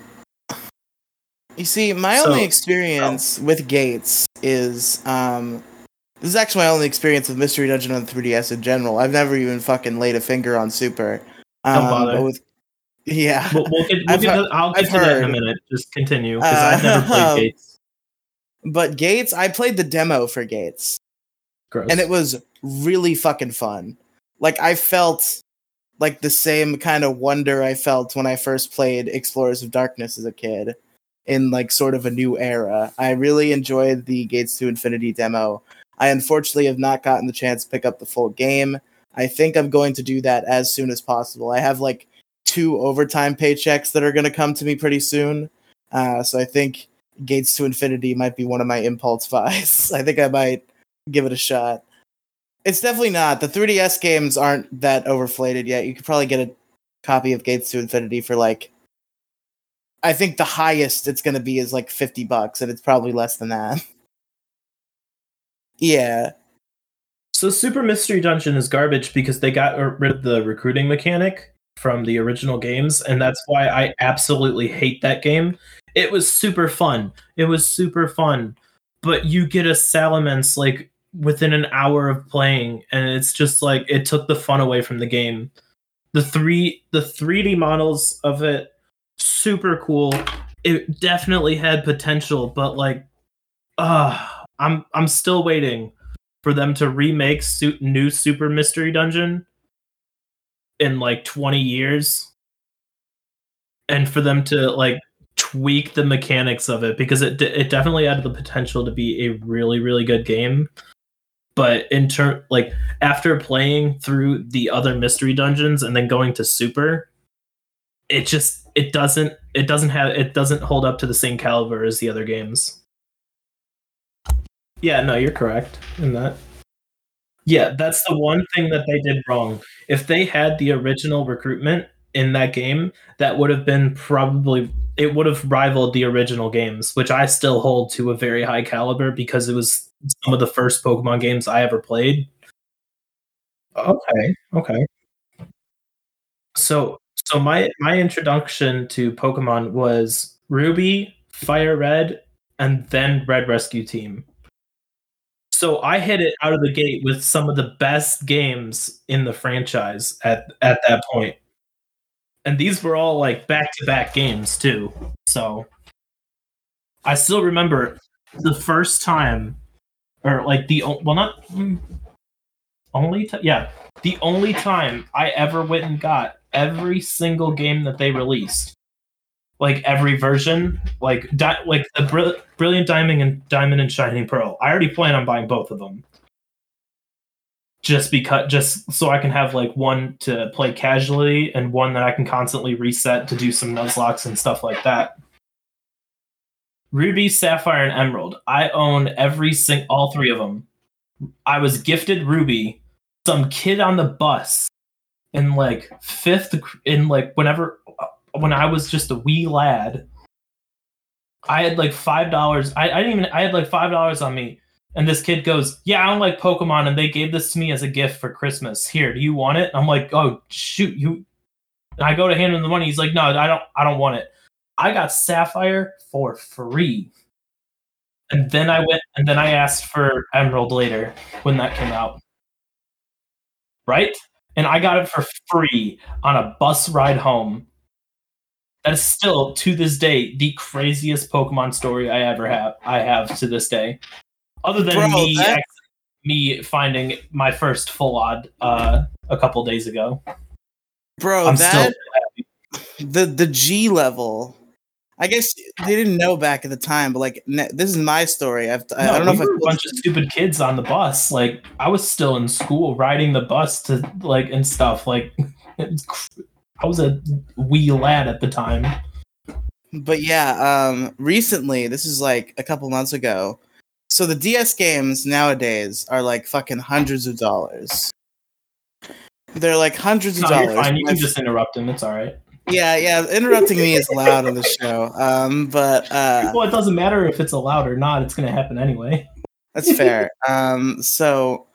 You see, my So- only experience with gates is um this is actually my only experience with Mystery Dungeon on 3DS in general. I've never even fucking laid a finger on Super. Um, Don't bother. but with- yeah. We'll, we'll get, we'll get heard- to, I'll get I've to that in a minute. Just continue because I've never Uh, <laughs> played Gates. But Gates, I played the demo for Gates. Gross. and it was really fucking fun. Like I felt like the same kind of wonder I felt when I first played Explorers of Darkness as a kid in like sort of a new era. I really enjoyed the Gates to Infinity demo. I unfortunately have not gotten the chance to pick up the full game. I think I'm going to do that as soon as possible. I have like two overtime paychecks that are going to come to me pretty soon. Uh, so I think Gates to Infinity might be one of my impulse <laughs> buys. I think I might give it a shot. It's definitely not. The 3DS games aren't that overflated yet. You could probably get a copy of Gates to Infinity for like I think the highest it's going to be is like 50 bucks and it's probably less than that. <laughs> yeah. So Super Mystery Dungeon is garbage because they got rid of the recruiting mechanic from the original games, and that's why I absolutely hate that game. It was super fun. It was super fun, but you get a Salamence like within an hour of playing, and it's just like it took the fun away from the game. The three the 3D models of it super cool. It definitely had potential, but like, uh I'm I'm still waiting for them to remake su- new Super Mystery Dungeon in like 20 years and for them to like tweak the mechanics of it because it it definitely had the potential to be a really really good game but in turn like after playing through the other mystery dungeons and then going to super it just it doesn't it doesn't have it doesn't hold up to the same caliber as the other games yeah, no, you're correct in that. Yeah, that's the one thing that they did wrong. If they had the original recruitment in that game, that would have been probably it would have rivaled the original games, which I still hold to a very high caliber because it was some of the first Pokemon games I ever played. Okay, okay. So, so my my introduction to Pokemon was Ruby, Fire Red, and then Red Rescue Team. So I hit it out of the gate with some of the best games in the franchise at at that point. And these were all like back-to-back games too. So I still remember the first time or like the well not mm, only yeah, the only time I ever went and got every single game that they released like every version, like di- like the Brill- Brilliant Diamond and Diamond and Shining Pearl. I already plan on buying both of them, just because, just so I can have like one to play casually and one that I can constantly reset to do some nuzlockes and stuff like that. Ruby, Sapphire, and Emerald. I own every sing, all three of them. I was gifted Ruby. Some kid on the bus in like fifth, in like whenever when I was just a wee lad, I had like five dollars. I, I didn't even. I had like five dollars on me, and this kid goes, "Yeah, I don't like Pokemon, and they gave this to me as a gift for Christmas. Here, do you want it?" I'm like, "Oh shoot, you." And I go to hand him the money. He's like, "No, I don't. I don't want it." I got Sapphire for free, and then I went and then I asked for Emerald later when that came out. Right, and I got it for free on a bus ride home that is still to this day the craziest Pokemon story I ever have. I have to this day, other than Bro, me that- me finding my first full odd uh, a couple days ago. Bro, I'm that still the the G level. I guess they didn't know back at the time, but like ne- this is my story. I've, I, I don't know we if were a told bunch of stupid kids on the bus. Like I was still in school riding the bus to like and stuff. Like <laughs> I was a wee lad at the time. But yeah, um, recently, this is like a couple months ago. So the DS games nowadays are like fucking hundreds of dollars. They're like hundreds of No, dollars. you're fine. You can just interrupt him. It's all right. Yeah, yeah. Interrupting me is loud on the show. Um, but uh, Well, it doesn't matter if it's allowed or not. It's going to happen anyway. that's fair. <laughs> Um, so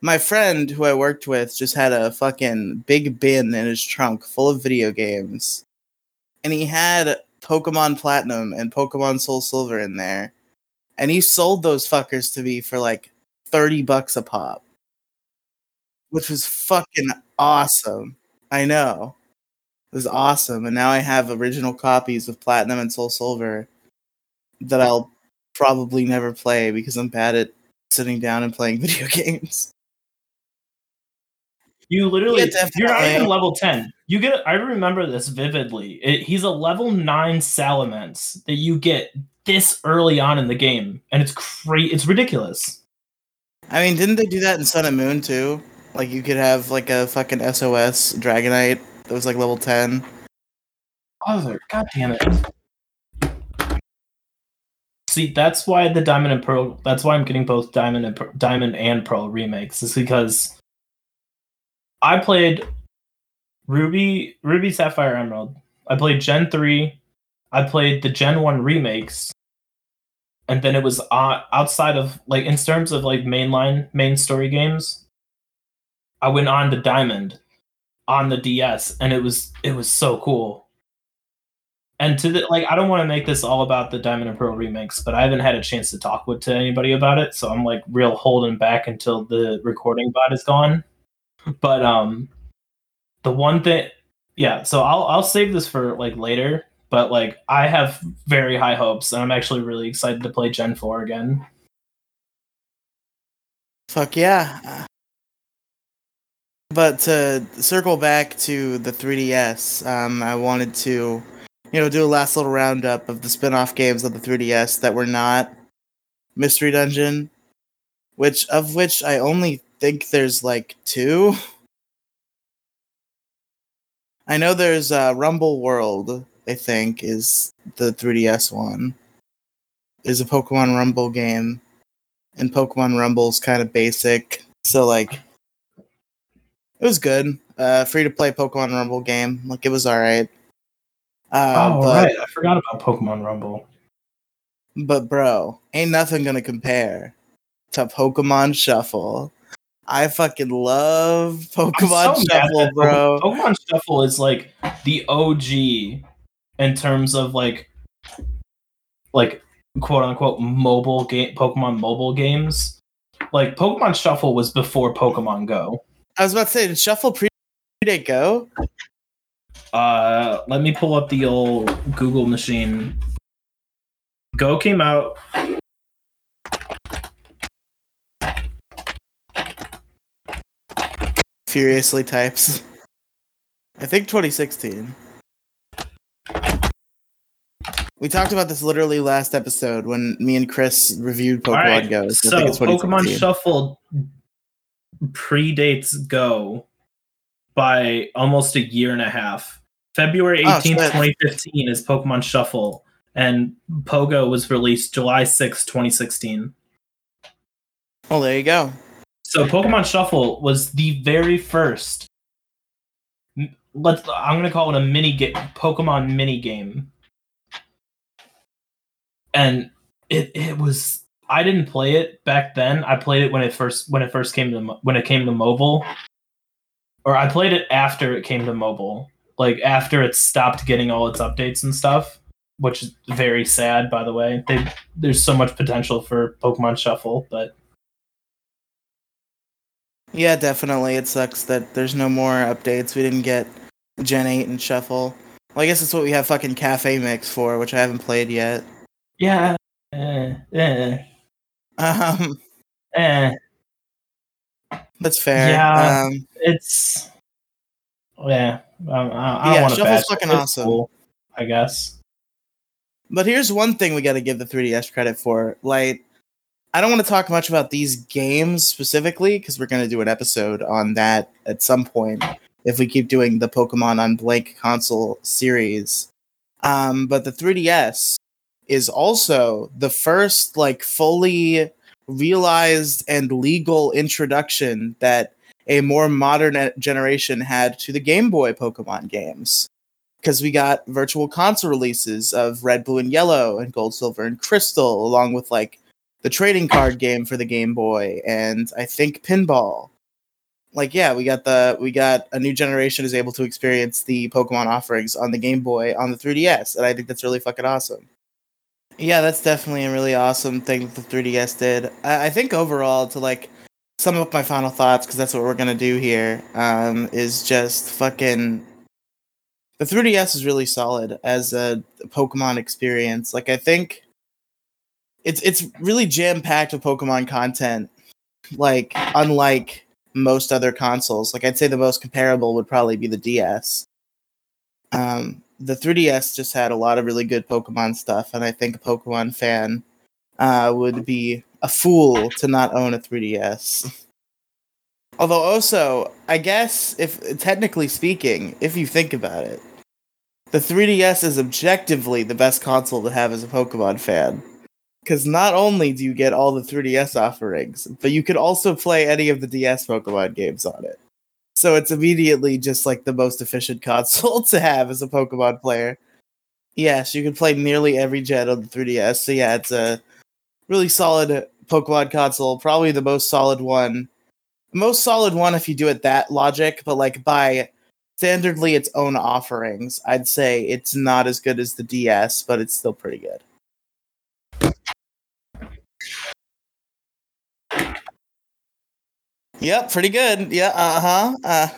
my friend who I worked with just had a fucking big bin in his trunk full of video games, and he had Pokemon Platinum and Pokemon Soul Silver in there, and he sold those fuckers to me for like thirty bucks a pop, which was fucking awesome. I know. It was awesome, and now I have original copies of Platinum and Soul Silver that I'll probably never play because I'm bad at sitting down and playing <laughs> video games. You literally, Yeah, you're not even level 10. You get, I remember this vividly. It, he's a level 9 Salamence that you get this early on in the game. And it's crazy. It's ridiculous. I mean, didn't they do that in Sun and Moon too? Like you could have like a fucking SOS Dragonite that was like level ten. Other, god damn it. See, that's why the Diamond and Pearl, that's why I'm getting both Diamond and Diamond and Pearl remakes, is because I played Ruby, Ruby Sapphire Emerald. I played Gen 3. I played the Gen 1 remakes. And then it was uh, outside of, like, in terms of, like, mainline, main story games, I went on to Diamond on the DS, and it was, it was so cool. And to the like, I don't want to make this all about the Diamond and Pearl remakes, but I haven't had a chance to talk with to anybody about it, so I'm like real holding back until the recording bot is gone. But um, the one thing, yeah. So I'll I'll save this for like later. But like, I have very high hopes, and I'm actually really excited to play Gen Four again. Fuck yeah. But to circle back to the 3DS, um, I wanted to, you know, do a last little roundup of the spin-off games of the 3DS that were not Mystery Dungeon, which of which I only think there's like two. I know there's uh, Rumble World. I think is the 3DS one. Is a Pokemon Rumble game, and Pokemon Rumble's kind of basic, so like it was good. Uh, free to play Pokemon Rumble game, like it was all right. Uh, oh but, right, I forgot about Pokemon Rumble. but bro, ain't nothing gonna compare to Pokemon Shuffle. I fucking love Pokemon so Shuffle, bro. Pokemon Shuffle is like the OG in terms of like like quote unquote mobile game Pokemon mobile games. Like Pokemon Shuffle was before Pokemon Go. I was about to say, did Shuffle predate Go? Uh let me pull up the old Google machine. Go came out Furiously types. I think 2016. We talked about this literally last episode when me and Chris reviewed Pokemon right, Go. So, I think it's Pokemon Shuffle predates Go by almost a year and a half. February Oh, 18th, shit. 2015 is Pokemon Shuffle, and Pogo was released July 6th, 2016. Oh, there you go. So Pokemon Shuffle was the very first. Let's. I'm gonna call it a mini game, Pokemon mini game, and it it was. I didn't play it back then. I played it when it first when it first came to when it came to mobile, or I played it after it came to mobile, like after it stopped getting all its updates and stuff, which is very sad. By the way, they, there's so much potential for Pokemon Shuffle, but Yeah, definitely. It sucks that there's no more updates. We didn't get Gen 8 and Shuffle. Well, I guess that's what we have fucking Cafe Mix for, which I haven't played yet. yeah, eh, eh. Um, Eh, that's fair. Yeah. Um, it's yeah. I, I, I don't Yeah, Shuffle's bash. fucking It's awesome. cool, I guess. But here's one thing we got to give the 3DS credit for. Like, I don't want to talk much about these games specifically because we're going to do an episode on that at some point if we keep doing the Pokemon on blank console series. Um, but the 3DS is also the first like fully realized and legal introduction that a more modern generation had to the Game Boy Pokemon games. Because we got virtual console releases of Red, Blue, and Yellow, and Gold, Silver, and Crystal, along with like the trading card game for the Game Boy, and I think Pinball. Like, yeah, we got the we got a new generation is able to experience the Pokemon offerings on the Game Boy on the 3DS, and I think that's really fucking awesome. Yeah, that's definitely a really awesome thing that the 3DS did. I, I think overall, to like sum up my final thoughts, because that's what we're gonna do here, um, is just fucking. The 3DS is really solid as a Pokemon experience. Like, I think it's it's really jam packed with Pokemon content. Like, unlike most other consoles, like I'd say the most comparable would probably be the DS. Um, the 3DS just had a lot of really good Pokemon stuff, and I think a Pokemon fan uh, would be a fool to not own a 3DS. Although, also, I guess if technically speaking, if you think about it, the 3DS is objectively the best console to have as a Pokemon fan. Because not only do you get all the 3DS offerings, but you could also play any of the DS Pokemon games on it. So it's immediately just like the most efficient <laughs> console to have as a Pokemon player. Yes, you can play nearly every gen on the 3DS. So yeah, it's a really solid Pokemon console, probably the most solid one. Most solid one if you do it that logic, but like by standardly its own offerings, I'd say it's not as good as the DS, but it's still pretty good. Yep, pretty good. Yeah, uh-huh. Uh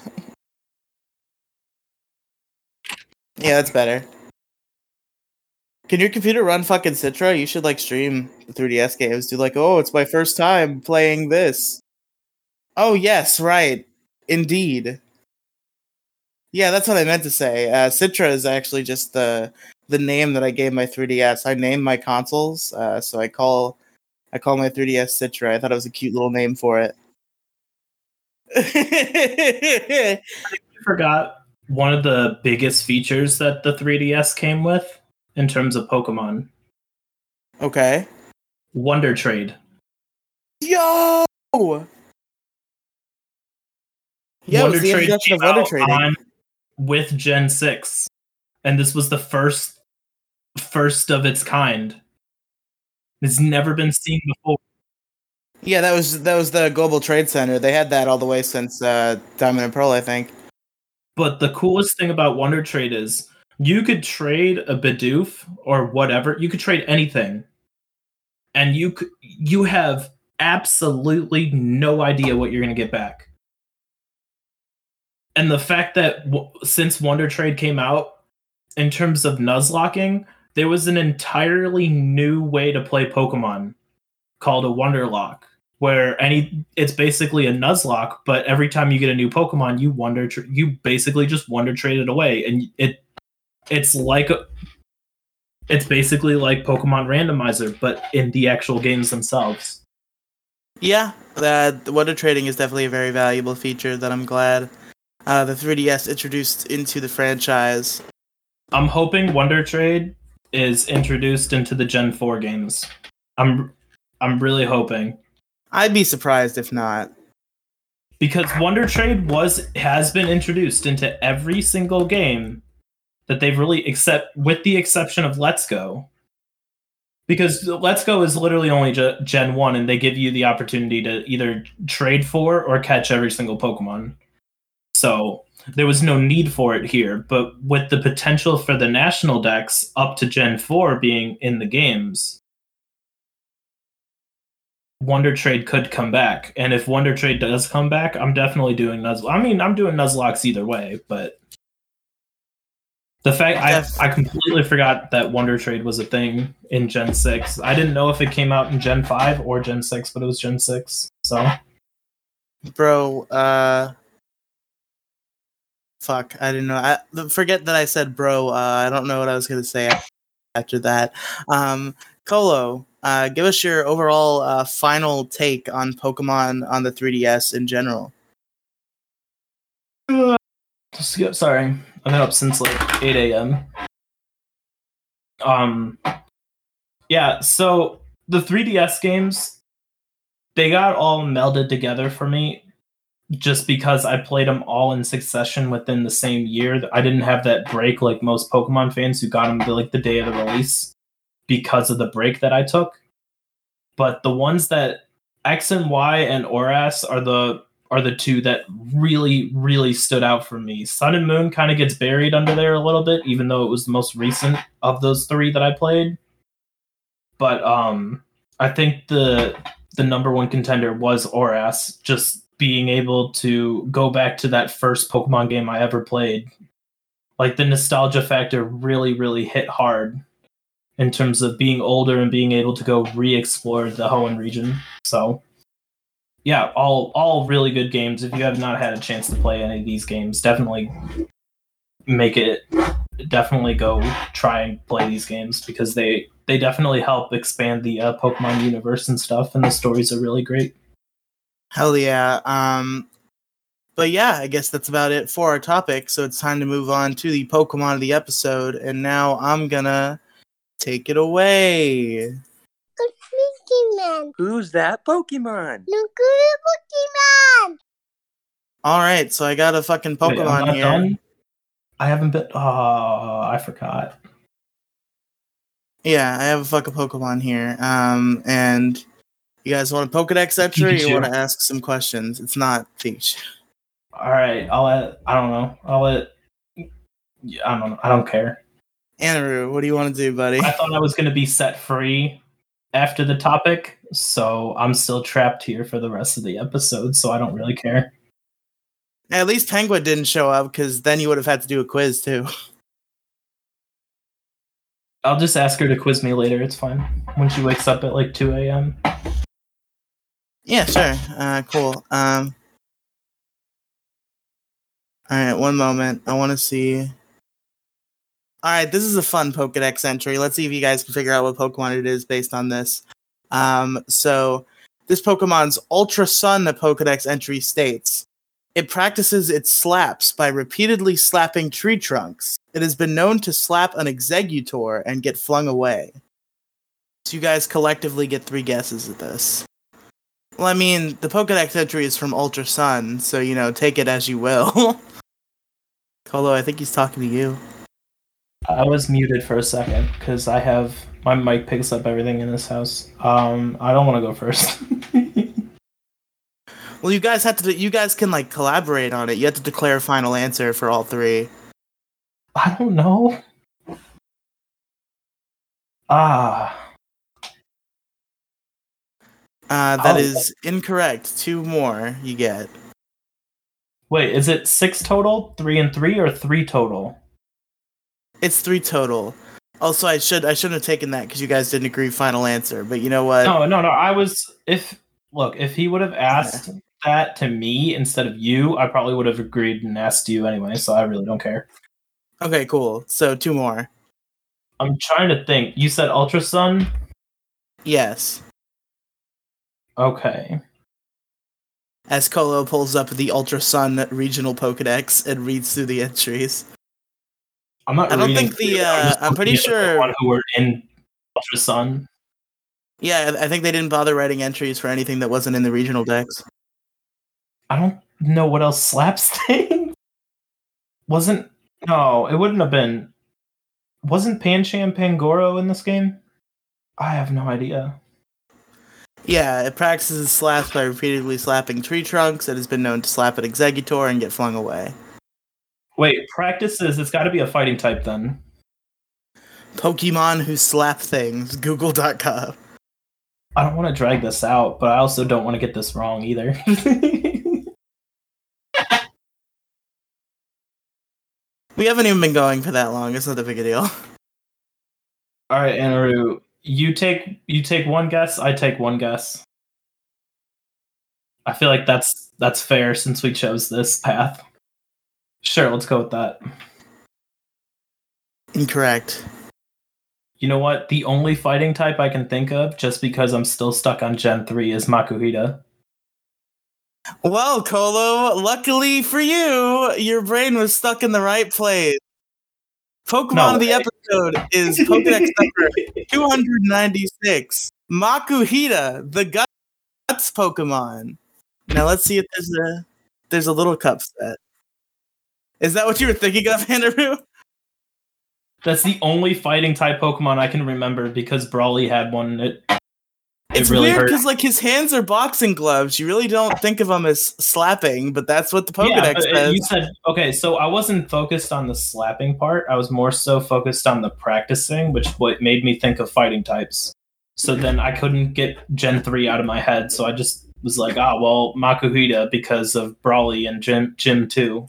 Yeah, that's better. Can your computer run fucking Citra? You should like stream the 3DS games. Do like, oh, it's my first time playing this. Oh yes, right. Indeed. Yeah, that's what I meant to say. Uh, Citra is actually just the the name that I gave my 3DS. I named my consoles, uh, so I call I call my 3DS Citra. I thought it was a cute little name for it. I forgot one of the biggest features that the 3DS came with in terms of Pokemon okay. Wonder Trade. Yo. Yeah, Wonder the Trade came Wonder out Trading. on- with Gen 6. And this was the first first of its kind. It's never been seen before. Yeah, that was that was the Global Trade Center. They had that all the way since uh, Diamond and Pearl, I think. But the coolest thing about Wonder Trade is you could trade a Bidoof or whatever. You could trade anything, and you c- you have absolutely no idea what you're going to get back. And the fact that w- since Wonder Trade came out, in terms of nuzlocking, there was an entirely new way to play Pokemon called a Wonderlock, where any it's basically a Nuzlocke, but every time you get a new Pokemon, you wonder tr- you basically just Wonder Trade it away, and it it's like a, it's basically like Pokemon Randomizer, but in the actual games themselves. Yeah, that Wonder Trading is definitely a very valuable feature that I'm glad uh, the 3DS introduced into the franchise. I'm hoping Wonder Trade is introduced into the Gen 4 games. I'm I'm really hoping I'd be surprised if not. because Wonder Trade was has been introduced into every single game that they've really except with the exception of Let's Go. Because Let's Go is literally only Gen 1 and they give you the opportunity to either trade for or catch every single Pokemon. So there was no need for it here, but with the potential for the national dex up to Gen 4 being in the games, Wonder Trade could come back. And if Wonder Trade does come back, I'm definitely doing Nuzlocke. I mean, I'm doing Nuzlockes either way, but the fact I, I completely forgot that Wonder Trade was a thing in Gen 6. I didn't know if it came out in Gen 5 or Gen 6, but it was Gen 6. So Bro, uh fuck, I didn't know. I forget that I said bro. Uh, I don't know what I was going to say after that. Um Colo, uh give us your overall uh final take on Pokemon on the 3DS in general. Sorry. I've been up since like 8 a.m. Um, yeah, so the 3DS games, they got all melded together for me just because I played them all in succession within the same year. I didn't have that break like most Pokemon fans who got them the, like the day of the release because of the break that I took. But the ones that X and Y and Oras are the are the two that really really stood out for me. Sun and Moon kind of gets buried under there a little bit, even though it was the most recent of those three that I played. But um, I think the the number one contender was Oras, just being able to go back to that first Pokemon game I ever played. Like the nostalgia factor really, really hit hard in terms of being older and being able to go re-explore the Hoenn region. So yeah, all all really good games. If you have not had a chance to play any of these games, definitely make it definitely go try and play these games because they they definitely help expand the uh, Pokemon universe and stuff, and the stories are really great. Hell yeah. Um, but yeah, I guess that's about it for our topic. So it's time to move on to the Pokemon of the episode. And now I'm gonna take it away. Pokemon. Who's that Pokemon? Look at Pokemon. All right, so I got a fucking Pokemon not here. done? I haven't been. Oh, I forgot. Yeah, I have a fucking Pokemon here. Um, and you guys want a Pokedex entry? Or you want to ask some questions? It's not Peach. All right, I'll let. I don't know. I'll let. Yeah, I don't. I don't care. Anaru, what do you want to do, buddy? I thought I was going to be set free after the topic, so I'm still trapped here for the rest of the episode. So I don't really care. At least Penguin didn't show up because then you would have had to do a quiz too. I'll just ask her to quiz me later. It's fine when she wakes up at like 2 a.m. Yeah, sure. Uh, cool. Um, all right, one moment. I want to see. All right, this is a fun Pokedex entry. Let's see if you guys can figure out what Pokemon it is based on this. Um, so this Pokemon's Ultra Sun the Pokedex entry states it practices its slaps by repeatedly slapping tree trunks. It has been known to slap an Exeggutor and get flung away. So you guys collectively get three guesses at this. Well, I mean, the Pokedex entry is from Ultra Sun, so you know, take it as you will. <laughs> Colo, I think he's talking to you. I was muted for a second because I have my mic picks up everything in this house. Um, I don't want to go first. <laughs> Well, you guys have to. You guys can like collaborate on it. You have to declare a final answer for all three. I don't know. Ah, Uh, that Oh. is incorrect. Two more you get. wait, is it six total, three and three, or three total? It's three total. Also, I should I shouldn't have taken that because you guys didn't agree final answer. But you know what? No, no, no. I was if look if he would have asked that to me instead of you, I probably would have agreed and asked you anyway. So I really don't care. Okay, cool. So two more. I'm trying to think. You said Ultra Sun. Yes. Okay. As Colo pulls up the Ultra Sun regional Pokedex and reads through the entries. I'm not. I don't think the, uh, I'm pretty sure- one who were in Ultra Sun. Yeah, I think they didn't bother writing entries for anything that wasn't in the regional dex. I don't know what else slaps things. <laughs> Wasn't no, it wouldn't have been. Wasn't Pancham Pangoro in this game? I have no idea. Yeah, it practices slaps by repeatedly slapping tree trunks. It has been known to slap an Exeggutor and get flung away. Wait, practices. It's got to be a fighting type then. Pokemon who slap things. Google.com. I don't want to drag this out, but I also don't want to get this wrong either. <laughs> We haven't even been going for that long. It's not a big a deal. All right, Anaru, you take you take one guess. I take one guess. I feel like that's that's fair since we chose this path. Sure, let's go with that. Incorrect. You know what? The only fighting type I can think of, just because I'm still stuck on Gen 3, is Makuhita. Well, Colo, luckily for you, your brain was stuck in the right place. Pokemon No of the episode is Pokedex number <laughs> 296. Makuhita, the guts Pokemon. Now let's see if there's a there's a little cup set. Is that what you were thinking of, Andrew? That's the only fighting type Pokemon I can remember because Brawly had one. It, it It's really weird because like his hands are boxing gloves. You really don't think of him as slapping, but that's what the Pokedex yeah, says. you said okay. So I wasn't focused on the slapping part. I was more so focused on the practicing, which what made me think of fighting types. So then I couldn't get Gen three out of my head. So I just was like, ah, well, Makuhita because of Brawly and Gym Gym two.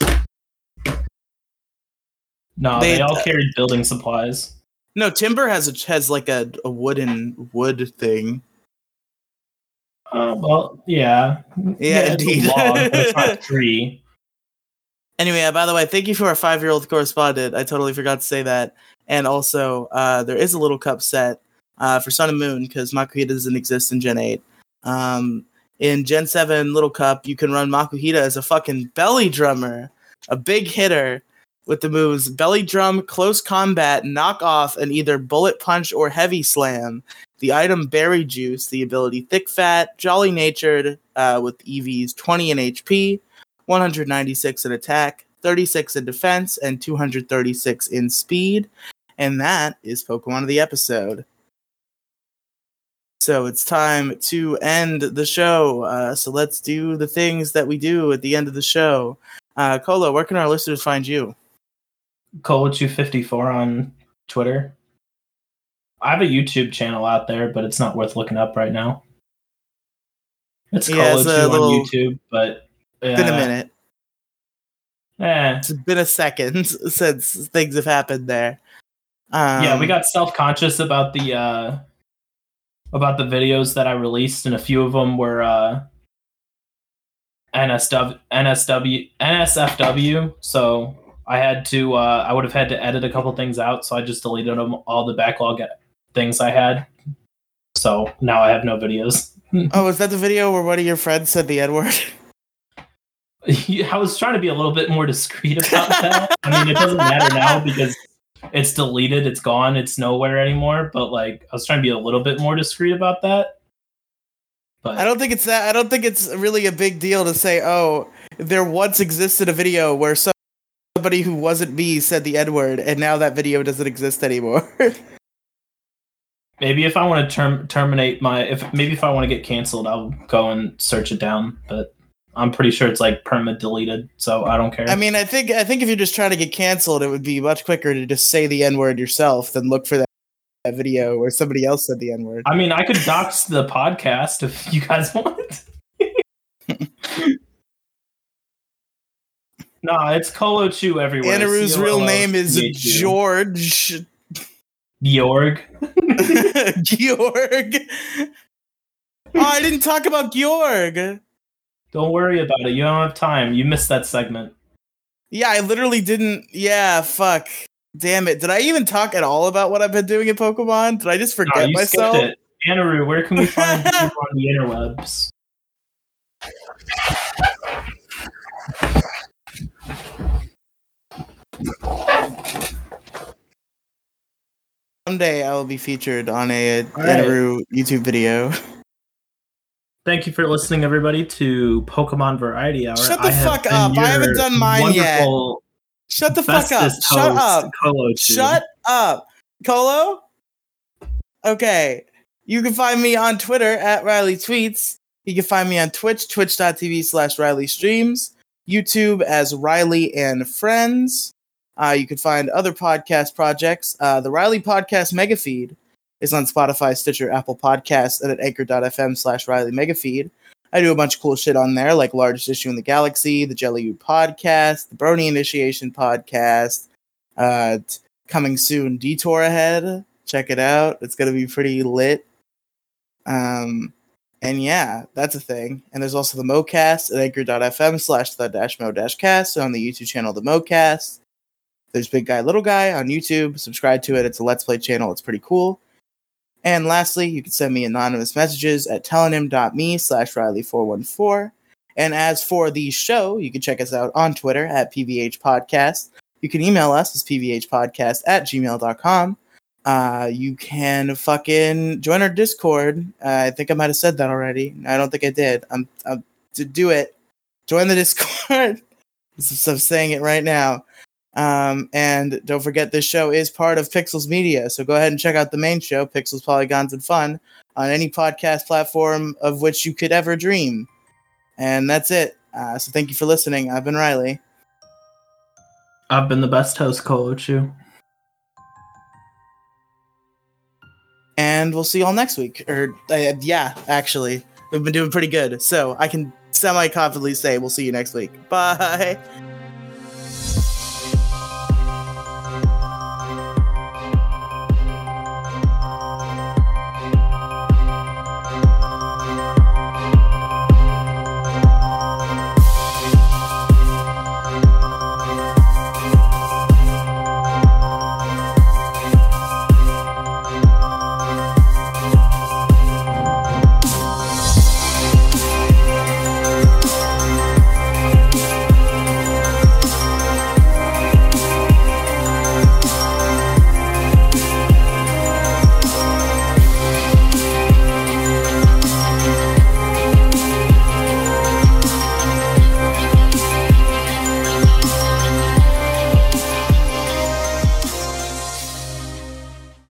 No, They- they, all carried building supplies. No, Timburr has a, has like a, a wooden wood thing. Uh, well, yeah, Yeah, it's a indeed. log, but it's not a <laughs> tree. Anyway, uh, by the way, thank you for our five year old correspondent. I totally forgot to say that. And also, uh, there is a little cup set uh, for Sun and Moon because Makuhita doesn't exist in Gen 8. Um, in Gen 7 Little Cup, you can run Makuhita as a fucking belly drummer, a big hitter with the moves Belly Drum, Close Combat, Knock Off, and either Bullet Punch or Heavy Slam. The item Berry Juice, the ability Thick Fat, Jolly Natured uh, with EVs 20 in HP, 196 in attack, 36 in defense, and 236 in speed. And that is Pokemon of the episode. So it's time to end the show. Uh, so let's do the things that we do at the end of the show. Uh, Kolo, where can our listeners find you? Colachu54 on Twitter. I have a YouTube channel out there, but it's not worth looking up right now. It's Yeah, it's a little- on YouTube, but It's been a uh, minute. Eh. It's been a second <laughs> since things have happened there. Um, yeah, we got self conscious about the uh, about the videos that I released, and a few of them were uh, NSW, NSW, NSFW. So I had to, uh, I would have had to edit a couple things out. So I just deleted them, all the backlog things I had. So now I have no videos. <laughs> Oh, is that the video where one of your friends said the N word? <laughs> I was trying to be a little bit more discreet about that. I mean, it doesn't matter now because it's deleted, it's gone, it's nowhere anymore. But like, I was trying to be a little bit more discreet about that. But I don't think it's that. I don't think it's really a big deal to say, "Oh, there once existed a video where some- somebody who wasn't me said the N word, and now that video doesn't exist anymore." <laughs> maybe if I want to term- terminate my, if maybe if I want to get canceled, I'll go and search it down. But I'm pretty sure it's like perma deleted, so I don't care. I mean, I think I think if you're just trying to get canceled, it would be much quicker to just say the N word yourself than look for that, that video where somebody else said the N word. I mean, I could dox the podcast if you guys <laughs> want. <laughs> no, it's Colo Chew everywhere. Anaru's real name is. George Georg. <laughs> Georg. Oh, I didn't talk about Georg. Don't worry about it. You don't have time. You missed that segment. Yeah, I literally didn't. Yeah, fuck. Damn it. Did I even talk at all about what I've been doing in Pokemon? Did I just forget myself? skipped it. Anaru, where can we <laughs> find you on the interwebs? Someday I will be featured on a All right. YouTube video. Thank you for listening, everybody, to Pokemon Variety Hour. Shut the I fuck up. I haven't done mine yet. Shut the fuck up. Shut up. Colo Shut up. Colo? Okay. You can find me on Twitter at Riley Tweets. You can find me on Twitch, twitch.tv slash Riley Streams, YouTube as Riley and Friends. Uh, you can find other podcast projects. Uh, the Riley Podcast Megafeed is on Spotify, Stitcher, Apple Podcasts, and at anchor.fm slash Riley Megafeed. I do a bunch of cool shit on there, like Largest Issue in the Galaxy, the Jelly U Podcast, the Brony Initiation Podcast, uh, t- coming soon, Detour Ahead. Check it out. It's going to be pretty lit. Um, and yeah, that's a thing. And there's also the MoCast at anchor.fm slash the dash mo dash cast on the YouTube channel, the MoCast. There's Big Guy, Little Guy on YouTube. Subscribe to it. It's a Let's Play channel. It's pretty cool. And lastly, you can send me anonymous messages at tellonym.me slash Riley414. And as for the show, you can check us out on Twitter at PVH Podcast. You can email us as pvhpodcast at gmail.com. Uh, you can fucking join our Discord. Uh, I think I might have said that already. I don't think I did. I'm, I'm to do it. join the <laughs> Discord. I'm saying it right now. Um, and don't forget, this show is part of Pixels Media. So go ahead and check out the main show, Pixels, Polygons, and Fun, on any podcast platform of which you could ever dream. And that's it. Uh, so thank you for listening. I've been Riley. I've been the best host, Kolochu. And we'll see y'all next week. Or, uh, yeah, actually, we've been doing pretty good. So I can semi confidently say we'll see you next week. Bye.